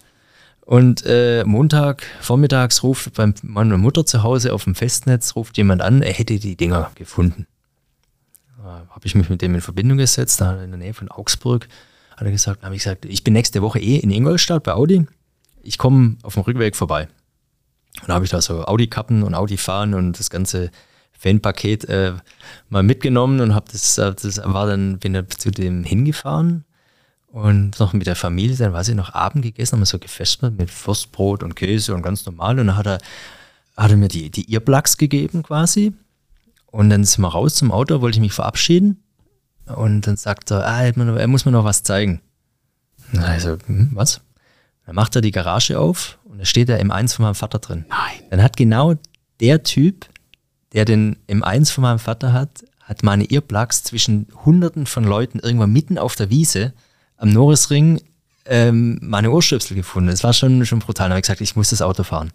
Und äh, Montag vormittags ruft bei meiner Mutter zu Hause auf dem Festnetz ruft jemand an, er hätte die Dinger gefunden. Habe ich mich mit dem in Verbindung gesetzt, da in der Nähe von Augsburg. Hat er gesagt, habe ich gesagt, ich bin nächste Woche eh in Ingolstadt bei Audi. Ich komme auf dem Rückweg vorbei. Und da habe ich da so Audi-Kappen und Audi-Fahren und das ganze Fanpaket äh, mal mitgenommen und habe das, das war dann, bin dann zu dem hingefahren und noch mit der Familie, dann war sie noch Abend gegessen, haben wir so gefesselt mit Wurstbrot und Käse und ganz normal und dann hat er, hat er mir die, die Earplugs gegeben quasi und dann sind wir raus zum Auto, wollte ich mich verabschieden und dann sagt er, ah, er muss mir noch was zeigen. Also, hm, was? Dann macht er die Garage auf und da steht der M1 von meinem Vater drin. Nein. Dann hat genau der Typ, der den M1 von meinem Vater hat, hat meine Earplugs zwischen hunderten von Leuten irgendwann mitten auf der Wiese am Norrisring ähm, meine Ohrstöpsel gefunden. Das war schon, schon brutal. Dann habe ich gesagt, ich muss das Auto fahren.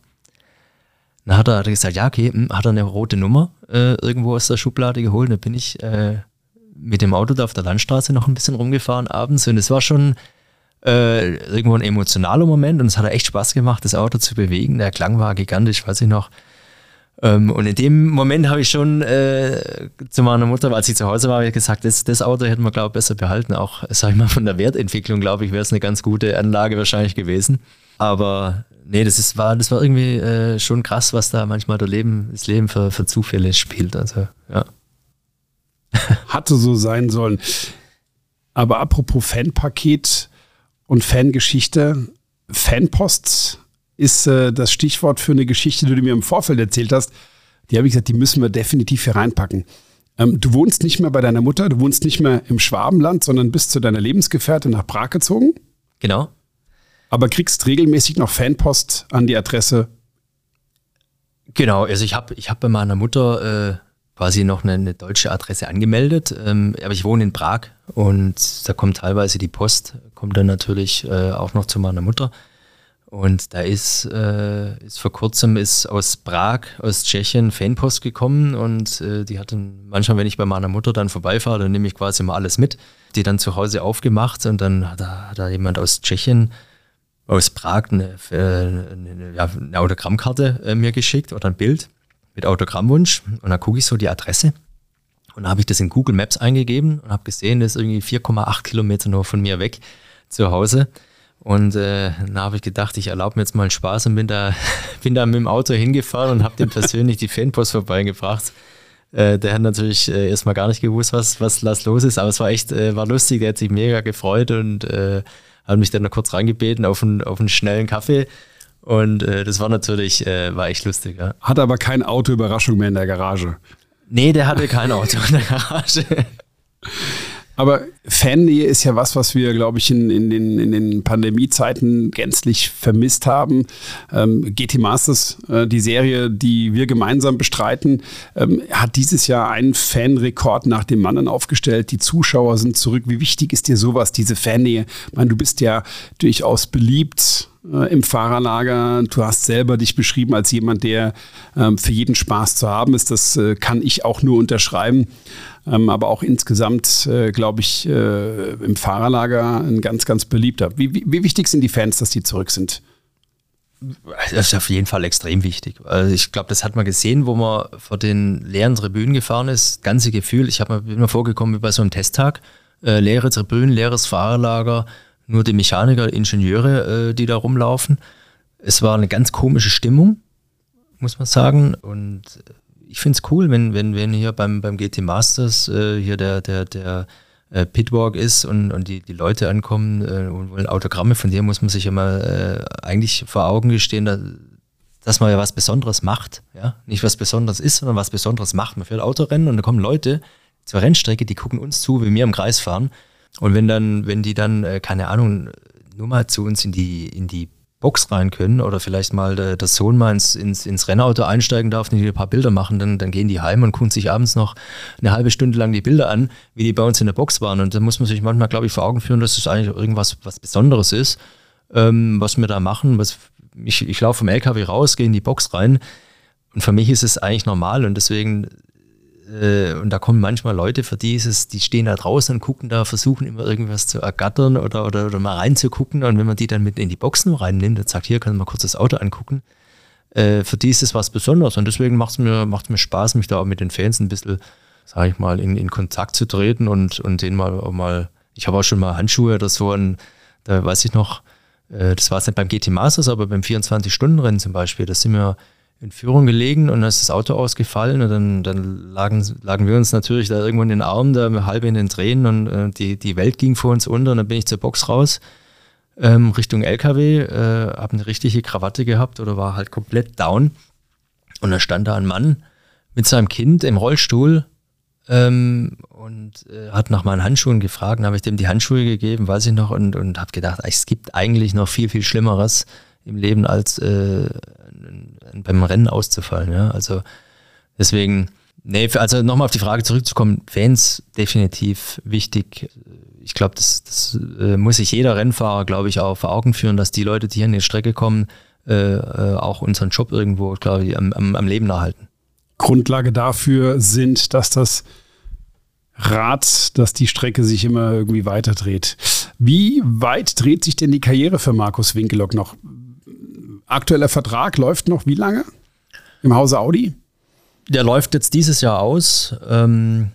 Dann hat er, hat er gesagt, ja, okay, hm, hat er eine rote Nummer äh, irgendwo aus der Schublade geholt. Dann bin ich äh, mit dem Auto da auf der Landstraße noch ein bisschen rumgefahren abends und es war schon, äh, irgendwo ein emotionaler Moment und es hat echt Spaß gemacht, das Auto zu bewegen. Der Klang war gigantisch, weiß ich noch. Ähm, und in dem Moment habe ich schon äh, zu meiner Mutter, als sie zu Hause war, gesagt, das, das Auto hätten wir, glaube ich, besser behalten. Auch, sag ich mal, von der Wertentwicklung, glaube ich, wäre es eine ganz gute Anlage wahrscheinlich gewesen. Aber nee, das ist, war, das war irgendwie äh, schon krass, was da manchmal der Leben, das Leben für, für Zufälle spielt. Also, ja. Hatte so sein sollen. Aber apropos Fanpaket und Fangeschichte, Fanpost ist äh, das Stichwort für eine Geschichte, die du mir im Vorfeld erzählt hast. Die habe ich gesagt, die müssen wir definitiv hier reinpacken. Ähm, du wohnst nicht mehr bei deiner Mutter, du wohnst nicht mehr im Schwabenland, sondern bist zu deiner Lebensgefährtin nach Prag gezogen. Genau. Aber kriegst regelmäßig noch Fanpost an die Adresse. Genau, also ich habe ich hab bei meiner Mutter äh, quasi noch eine, eine, deutsche Adresse angemeldet, ähm, aber ich wohne in Prag und da kommt teilweise die Post, kommt dann natürlich äh, auch noch zu meiner Mutter. Und da ist, äh, ist vor kurzem ist aus Prag, aus Tschechien, Fanpost gekommen und äh, die hatten manchmal, wenn ich bei meiner Mutter dann vorbeifahre, dann nehme ich quasi mal alles mit. Die dann zu Hause aufgemacht und dann hat da, hat da jemand aus Tschechien, aus Prag eine, äh, eine, ja, eine Autogrammkarte äh, mir geschickt oder ein Bild mit Autogrammwunsch. Und dann gucke ich so die Adresse und dann habe ich das in Google Maps eingegeben und habe gesehen, das ist irgendwie 4,8 Kilometer nur von mir weg zu Hause. Und äh, da habe ich gedacht, ich erlaube mir jetzt mal einen Spaß und bin da, bin da mit dem Auto hingefahren und habe dem persönlich die Fanpost vorbeigebracht. Äh, der hat natürlich äh, erstmal gar nicht gewusst, was, was was los ist, aber es war echt, äh, war lustig, der hat sich mega gefreut und äh, hat mich dann noch kurz reingebeten auf einen, auf einen schnellen Kaffee. Und äh, das war natürlich, äh, war echt lustig. Ja. Hat aber kein Auto-Überraschung mehr in der Garage. Nee, der hatte kein Auto in der Garage. Aber Fannähe ist ja was, was wir, glaube ich, in, in, den, in den Pandemiezeiten gänzlich vermisst haben. Ähm, GT Masters, äh, die Serie, die wir gemeinsam bestreiten, ähm, hat dieses Jahr einen Fanrekord nach dem Mannen aufgestellt. Die Zuschauer sind zurück. Wie wichtig ist dir sowas, diese Fannähe? Ich meine, du bist ja durchaus beliebt äh, im Fahrerlager. Du hast selber dich beschrieben als jemand, der ähm, für jeden Spaß zu haben ist. Das äh, kann ich auch nur unterschreiben. Ähm, aber auch insgesamt, äh, glaube ich, im Fahrerlager ein ganz, ganz beliebter. Wie, wie, wie, wichtig sind die Fans, dass die zurück sind? Das ist auf jeden Fall extrem wichtig. Also ich glaube, das hat man gesehen, wo man vor den leeren Tribünen gefahren ist. Das ganze Gefühl, ich habe mir, bin mir vorgekommen wie bei so einem Testtag. Äh, leere Tribünen, leeres Fahrerlager, nur die Mechaniker, Ingenieure, äh, die da rumlaufen. Es war eine ganz komische Stimmung, muss man sagen. Und ich finde es cool, wenn, wenn, wenn hier beim, beim GT Masters äh, hier der, der, der äh, Pitwalk ist und, und die, die Leute ankommen äh, und wollen Autogramme, von dir muss man sich immer äh, eigentlich vor Augen gestehen, dass, dass man ja was Besonderes macht. Ja? Nicht was Besonderes ist, sondern was Besonderes macht. Man fährt Autorennen und da kommen Leute zur Rennstrecke, die gucken uns zu, wie wir im Kreis fahren. Und wenn dann, wenn die dann, äh, keine Ahnung, nur mal zu uns in die, in die Box rein können oder vielleicht mal der, der Sohn mal ins, ins, ins, Rennauto einsteigen darf und die ein paar Bilder machen, dann, dann gehen die heim und gucken sich abends noch eine halbe Stunde lang die Bilder an, wie die bei uns in der Box waren. Und da muss man sich manchmal, glaube ich, vor Augen führen, dass das eigentlich irgendwas was Besonderes ist, ähm, was wir da machen. Was, ich, ich laufe vom LKW raus, gehe in die Box rein und für mich ist es eigentlich normal und deswegen äh, und da kommen manchmal Leute, für die ist es, die stehen da draußen und gucken da, versuchen immer irgendwas zu ergattern oder, oder, oder mal reinzugucken. Und wenn man die dann mit in die Boxen reinnimmt und sagt, hier kann man kurz das Auto angucken, äh, für die ist es was Besonderes. Und deswegen macht es mir, macht's mir Spaß, mich da auch mit den Fans ein bisschen, sage ich mal, in, in Kontakt zu treten und, und denen mal mal, ich habe auch schon mal Handschuhe oder so, und da weiß ich noch, äh, das war es nicht beim GT Masters, aber beim 24-Stunden-Rennen zum Beispiel, da sind wir in Führung gelegen und dann ist das Auto ausgefallen und dann, dann lagen, lagen wir uns natürlich da irgendwo in den Armen, da halb in den Tränen und äh, die, die Welt ging vor uns unter und dann bin ich zur Box raus ähm, Richtung LKW, äh, habe eine richtige Krawatte gehabt oder war halt komplett down und dann stand da ein Mann mit seinem Kind im Rollstuhl ähm, und äh, hat nach meinen Handschuhen gefragt, habe ich dem die Handschuhe gegeben, weiß ich noch und, und habe gedacht, es gibt eigentlich noch viel, viel Schlimmeres im Leben als äh, beim Rennen auszufallen. Ja? Also deswegen, nee, also nochmal auf die Frage zurückzukommen, Fans definitiv wichtig. Ich glaube, das, das äh, muss sich jeder Rennfahrer, glaube ich, auch vor Augen führen, dass die Leute, die hier in die Strecke kommen, äh, äh, auch unseren Job irgendwo, glaube ich, am, am, am Leben erhalten. Grundlage dafür sind, dass das Rad, dass die Strecke sich immer irgendwie weiter dreht. Wie weit dreht sich denn die Karriere für Markus Winkelock noch? Aktueller Vertrag läuft noch wie lange im Hause Audi? Der läuft jetzt dieses Jahr aus. Ähm,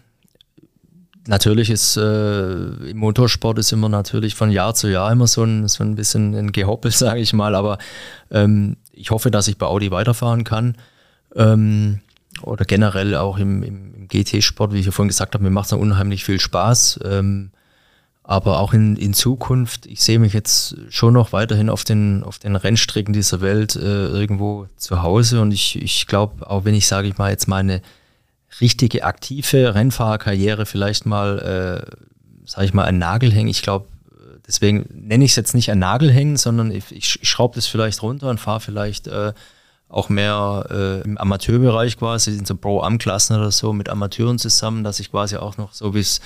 natürlich ist äh, im Motorsport ist immer natürlich von Jahr zu Jahr immer so ein, so ein bisschen ein Gehoppel, sage ich mal. Aber ähm, ich hoffe, dass ich bei Audi weiterfahren kann. Ähm, oder generell auch im, im, im GT-Sport, wie ich ja vorhin gesagt habe, mir macht es unheimlich viel Spaß. Ähm, aber auch in, in Zukunft, ich sehe mich jetzt schon noch weiterhin auf den, auf den Rennstrecken dieser Welt äh, irgendwo zu Hause. Und ich, ich glaube, auch wenn ich, sage ich mal, jetzt meine richtige aktive Rennfahrerkarriere vielleicht mal, äh, sage ich mal, ein Nagel hängen, ich glaube, deswegen nenne ich es jetzt nicht ein Nagel hängen, sondern ich, ich, ich schraube das vielleicht runter und fahre vielleicht äh, auch mehr äh, im Amateurbereich quasi, in so Pro-Am-Klassen oder so mit Amateuren zusammen, dass ich quasi auch noch so wie es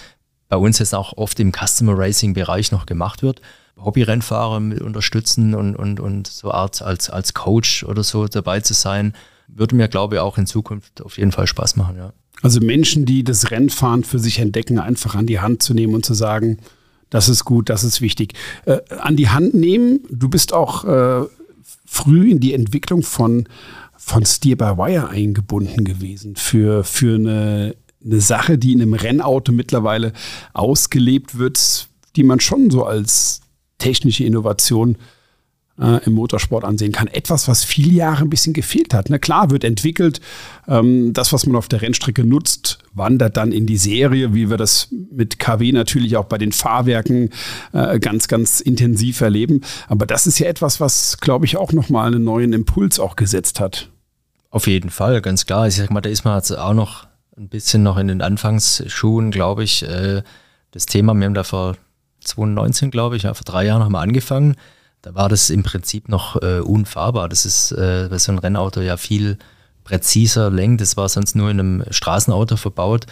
bei uns jetzt auch oft im Customer Racing Bereich noch gemacht wird. Hobby-Rennfahrer mit unterstützen und, und, und so Art als, als Coach oder so dabei zu sein, würde mir, glaube ich, auch in Zukunft auf jeden Fall Spaß machen, ja. Also Menschen, die das Rennfahren für sich entdecken, einfach an die Hand zu nehmen und zu sagen, das ist gut, das ist wichtig. Äh, an die Hand nehmen, du bist auch äh, früh in die Entwicklung von, von Steer by Wire eingebunden gewesen für, für eine eine Sache, die in einem Rennauto mittlerweile ausgelebt wird, die man schon so als technische Innovation äh, im Motorsport ansehen kann. Etwas, was viele Jahre ein bisschen gefehlt hat. Na klar, wird entwickelt. Ähm, das, was man auf der Rennstrecke nutzt, wandert dann in die Serie, wie wir das mit KW natürlich auch bei den Fahrwerken äh, ganz, ganz intensiv erleben. Aber das ist ja etwas, was, glaube ich, auch nochmal einen neuen Impuls auch gesetzt hat. Auf jeden Fall, ganz klar. Ich sag mal, da ist man jetzt auch noch ein bisschen noch in den Anfangsschuhen, glaube ich. Äh, das Thema, wir haben da vor 2019, glaube ich, ja, vor drei Jahren wir angefangen. Da war das im Prinzip noch äh, unfahrbar. Das ist äh, bei so einem Rennauto ja viel präziser lenkt. Das war sonst nur in einem Straßenauto verbaut.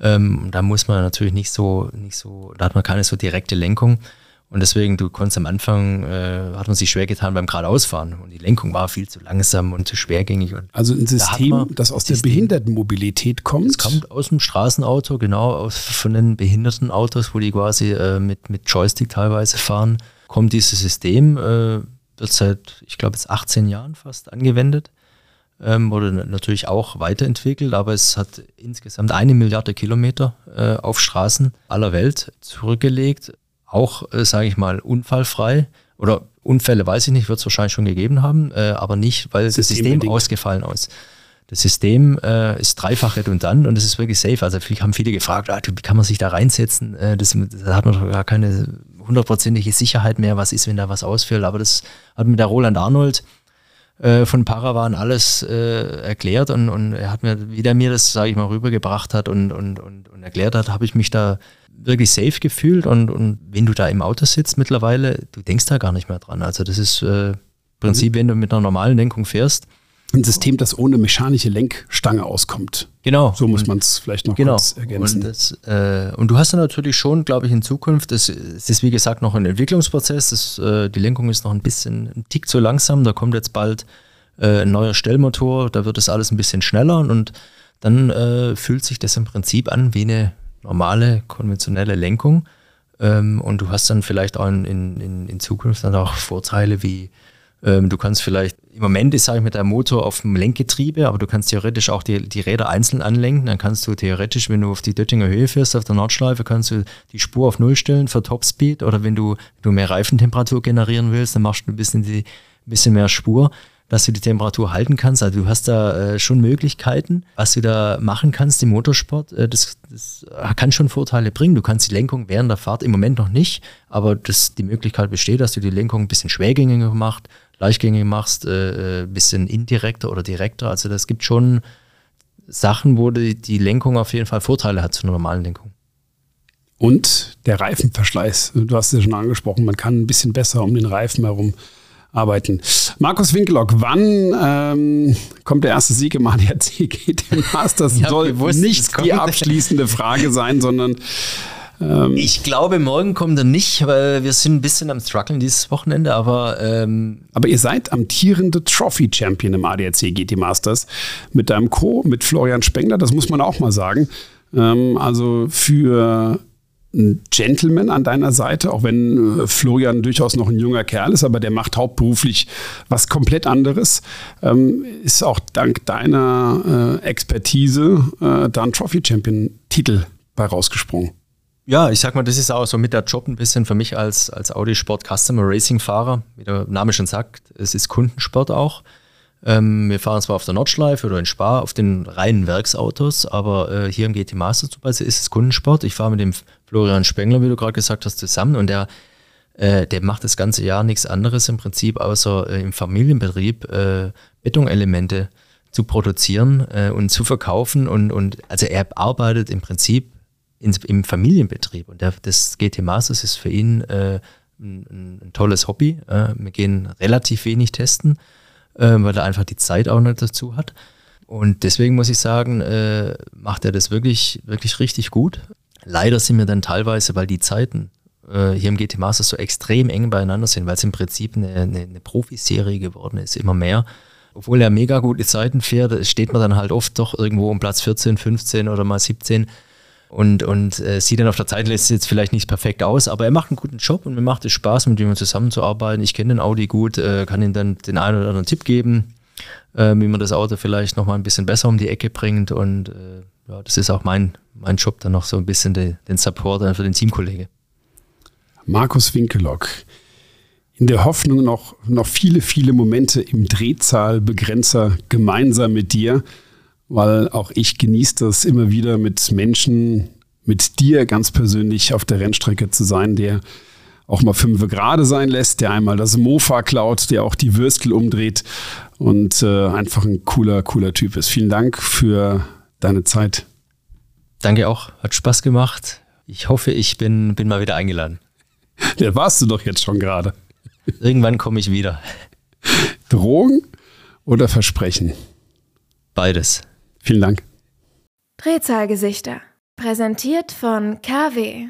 Ähm, da muss man natürlich nicht so, nicht so, da hat man keine so direkte Lenkung. Und deswegen, du konntest am Anfang, äh, hat man sich schwer getan beim geradeausfahren. Und die Lenkung war viel zu langsam und zu schwergängig. Und also ein System, da das aus System, der Behindertenmobilität kommt? Es kommt aus dem Straßenauto, genau, aus, von den behinderten Autos, wo die quasi äh, mit, mit Joystick teilweise fahren, kommt dieses System, äh, wird seit, ich glaube, jetzt 18 Jahren fast angewendet. Ähm, wurde natürlich auch weiterentwickelt, aber es hat insgesamt eine Milliarde Kilometer äh, auf Straßen aller Welt zurückgelegt auch, äh, sage ich mal, unfallfrei. Oder Unfälle weiß ich nicht, wird es wahrscheinlich schon gegeben haben, äh, aber nicht, weil das System ausgefallen ist. Das System äh, ist dreifach redundant und es ist wirklich safe. Also haben viele gefragt, ah, wie kann man sich da reinsetzen? Äh, das, da hat man doch gar keine hundertprozentige Sicherheit mehr, was ist, wenn da was ausfällt. Aber das hat mir der Roland Arnold äh, von Paravan alles äh, erklärt und, und er hat mir, wie der mir das, sage ich mal, rübergebracht hat und, und, und, und erklärt hat, habe ich mich da wirklich safe gefühlt und, und wenn du da im Auto sitzt mittlerweile, du denkst da gar nicht mehr dran. Also das ist äh, Prinzip, wenn du mit einer normalen Lenkung fährst. Ein System, das ohne mechanische Lenkstange auskommt. Genau. So muss man es vielleicht noch genau. kurz ergänzen. Und, das, äh, und du hast dann natürlich schon, glaube ich, in Zukunft, es ist wie gesagt noch ein Entwicklungsprozess, das, äh, die Lenkung ist noch ein bisschen, ein Tick zu langsam, da kommt jetzt bald äh, ein neuer Stellmotor, da wird das alles ein bisschen schneller und dann äh, fühlt sich das im Prinzip an wie eine normale, konventionelle Lenkung. Ähm, und du hast dann vielleicht auch in, in, in Zukunft dann auch Vorteile wie ähm, du kannst vielleicht, im Moment ist, sage ich mit deinem Motor auf dem Lenkgetriebe, aber du kannst theoretisch auch die, die Räder einzeln anlenken. Dann kannst du theoretisch, wenn du auf die Döttinger Höhe fährst, auf der Nordschleife, kannst du die Spur auf Null stellen für Topspeed oder wenn du, du mehr Reifentemperatur generieren willst, dann machst du ein bisschen, die, ein bisschen mehr Spur dass du die Temperatur halten kannst. Also du hast da äh, schon Möglichkeiten, was du da machen kannst im Motorsport. Äh, das, das, kann schon Vorteile bringen. Du kannst die Lenkung während der Fahrt im Moment noch nicht, aber das, die Möglichkeit besteht, dass du die Lenkung ein bisschen schwergängiger machst, leichtgängiger machst, äh, ein äh, bisschen indirekter oder direkter. Also das gibt schon Sachen, wo die, die Lenkung auf jeden Fall Vorteile hat zu einer normalen Lenkung. Und der Reifenverschleiß. Du hast es ja schon angesprochen, man kann ein bisschen besser um den Reifen herum arbeiten. Markus Winkelock, wann ähm, kommt der erste Sieg im ADAC GT Masters? Ja, soll bewusst, nicht die abschließende Frage sein, sondern ähm, ich glaube, morgen kommt er nicht, weil wir sind ein bisschen am struggeln dieses Wochenende, aber ähm aber ihr seid amtierende Trophy Champion im ADAC GT Masters mit deinem Co, mit Florian Spengler, das muss man auch mal sagen. Ähm, also für ein Gentleman an deiner Seite, auch wenn äh, Florian durchaus noch ein junger Kerl ist, aber der macht hauptberuflich was komplett anderes. Ähm, ist auch dank deiner äh, Expertise äh, da ein Trophy-Champion-Titel bei rausgesprungen. Ja, ich sag mal, das ist auch so mit der Job ein bisschen für mich als, als Audi Sport Customer Racing Fahrer. Wie der Name schon sagt, es ist Kundensport auch. Ähm, wir fahren zwar auf der Nordschleife oder in Spa auf den reinen Werksautos, aber äh, hier im GT Master zum Beispiel ist es Kundensport. Ich fahre mit dem Florian Spengler, wie du gerade gesagt hast, zusammen und der, äh, der macht das ganze Jahr nichts anderes im Prinzip, außer äh, im Familienbetrieb äh, Betonelemente zu produzieren äh, und zu verkaufen. Und, und also er arbeitet im Prinzip in, im Familienbetrieb und der, das GT Masters ist für ihn äh, ein, ein, tolles Hobby. wir gehen relativ wenig testen äh, weil er einfach die Zeit auch nicht dazu hat. Und deswegen muss ich sagen, äh, macht er das wirklich, wirklich richtig gut. Leider sind wir dann teilweise, weil die Zeiten äh, hier im GT Masters so extrem eng beieinander sind, weil es im Prinzip eine, eine, eine Profiserie geworden ist, immer mehr. Obwohl er mega gute Zeiten fährt, steht man dann halt oft doch irgendwo um Platz 14, 15 oder mal 17 und, und äh, sieht dann auf der Zeitliste jetzt vielleicht nicht perfekt aus, aber er macht einen guten Job und mir macht es Spaß, mit ihm zusammenzuarbeiten. Ich kenne den Audi gut, äh, kann ihm dann den einen oder anderen Tipp geben, äh, wie man das Auto vielleicht nochmal ein bisschen besser um die Ecke bringt und äh, ja, das ist auch mein, mein Job, dann noch so ein bisschen de, den Support für den Teamkollege. Markus Winkelock. In der Hoffnung noch, noch viele, viele Momente im Drehzahlbegrenzer gemeinsam mit dir weil auch ich genieße das immer wieder mit Menschen, mit dir ganz persönlich auf der Rennstrecke zu sein, der auch mal fünf gerade sein lässt, der einmal das Mofa klaut, der auch die Würstel umdreht und äh, einfach ein cooler, cooler Typ ist. Vielen Dank für deine Zeit. Danke auch, hat Spaß gemacht. Ich hoffe, ich bin, bin mal wieder eingeladen. Der warst du doch jetzt schon gerade. Irgendwann komme ich wieder. Drogen oder Versprechen? Beides. Vielen Dank. Drehzahlgesichter. Präsentiert von KW.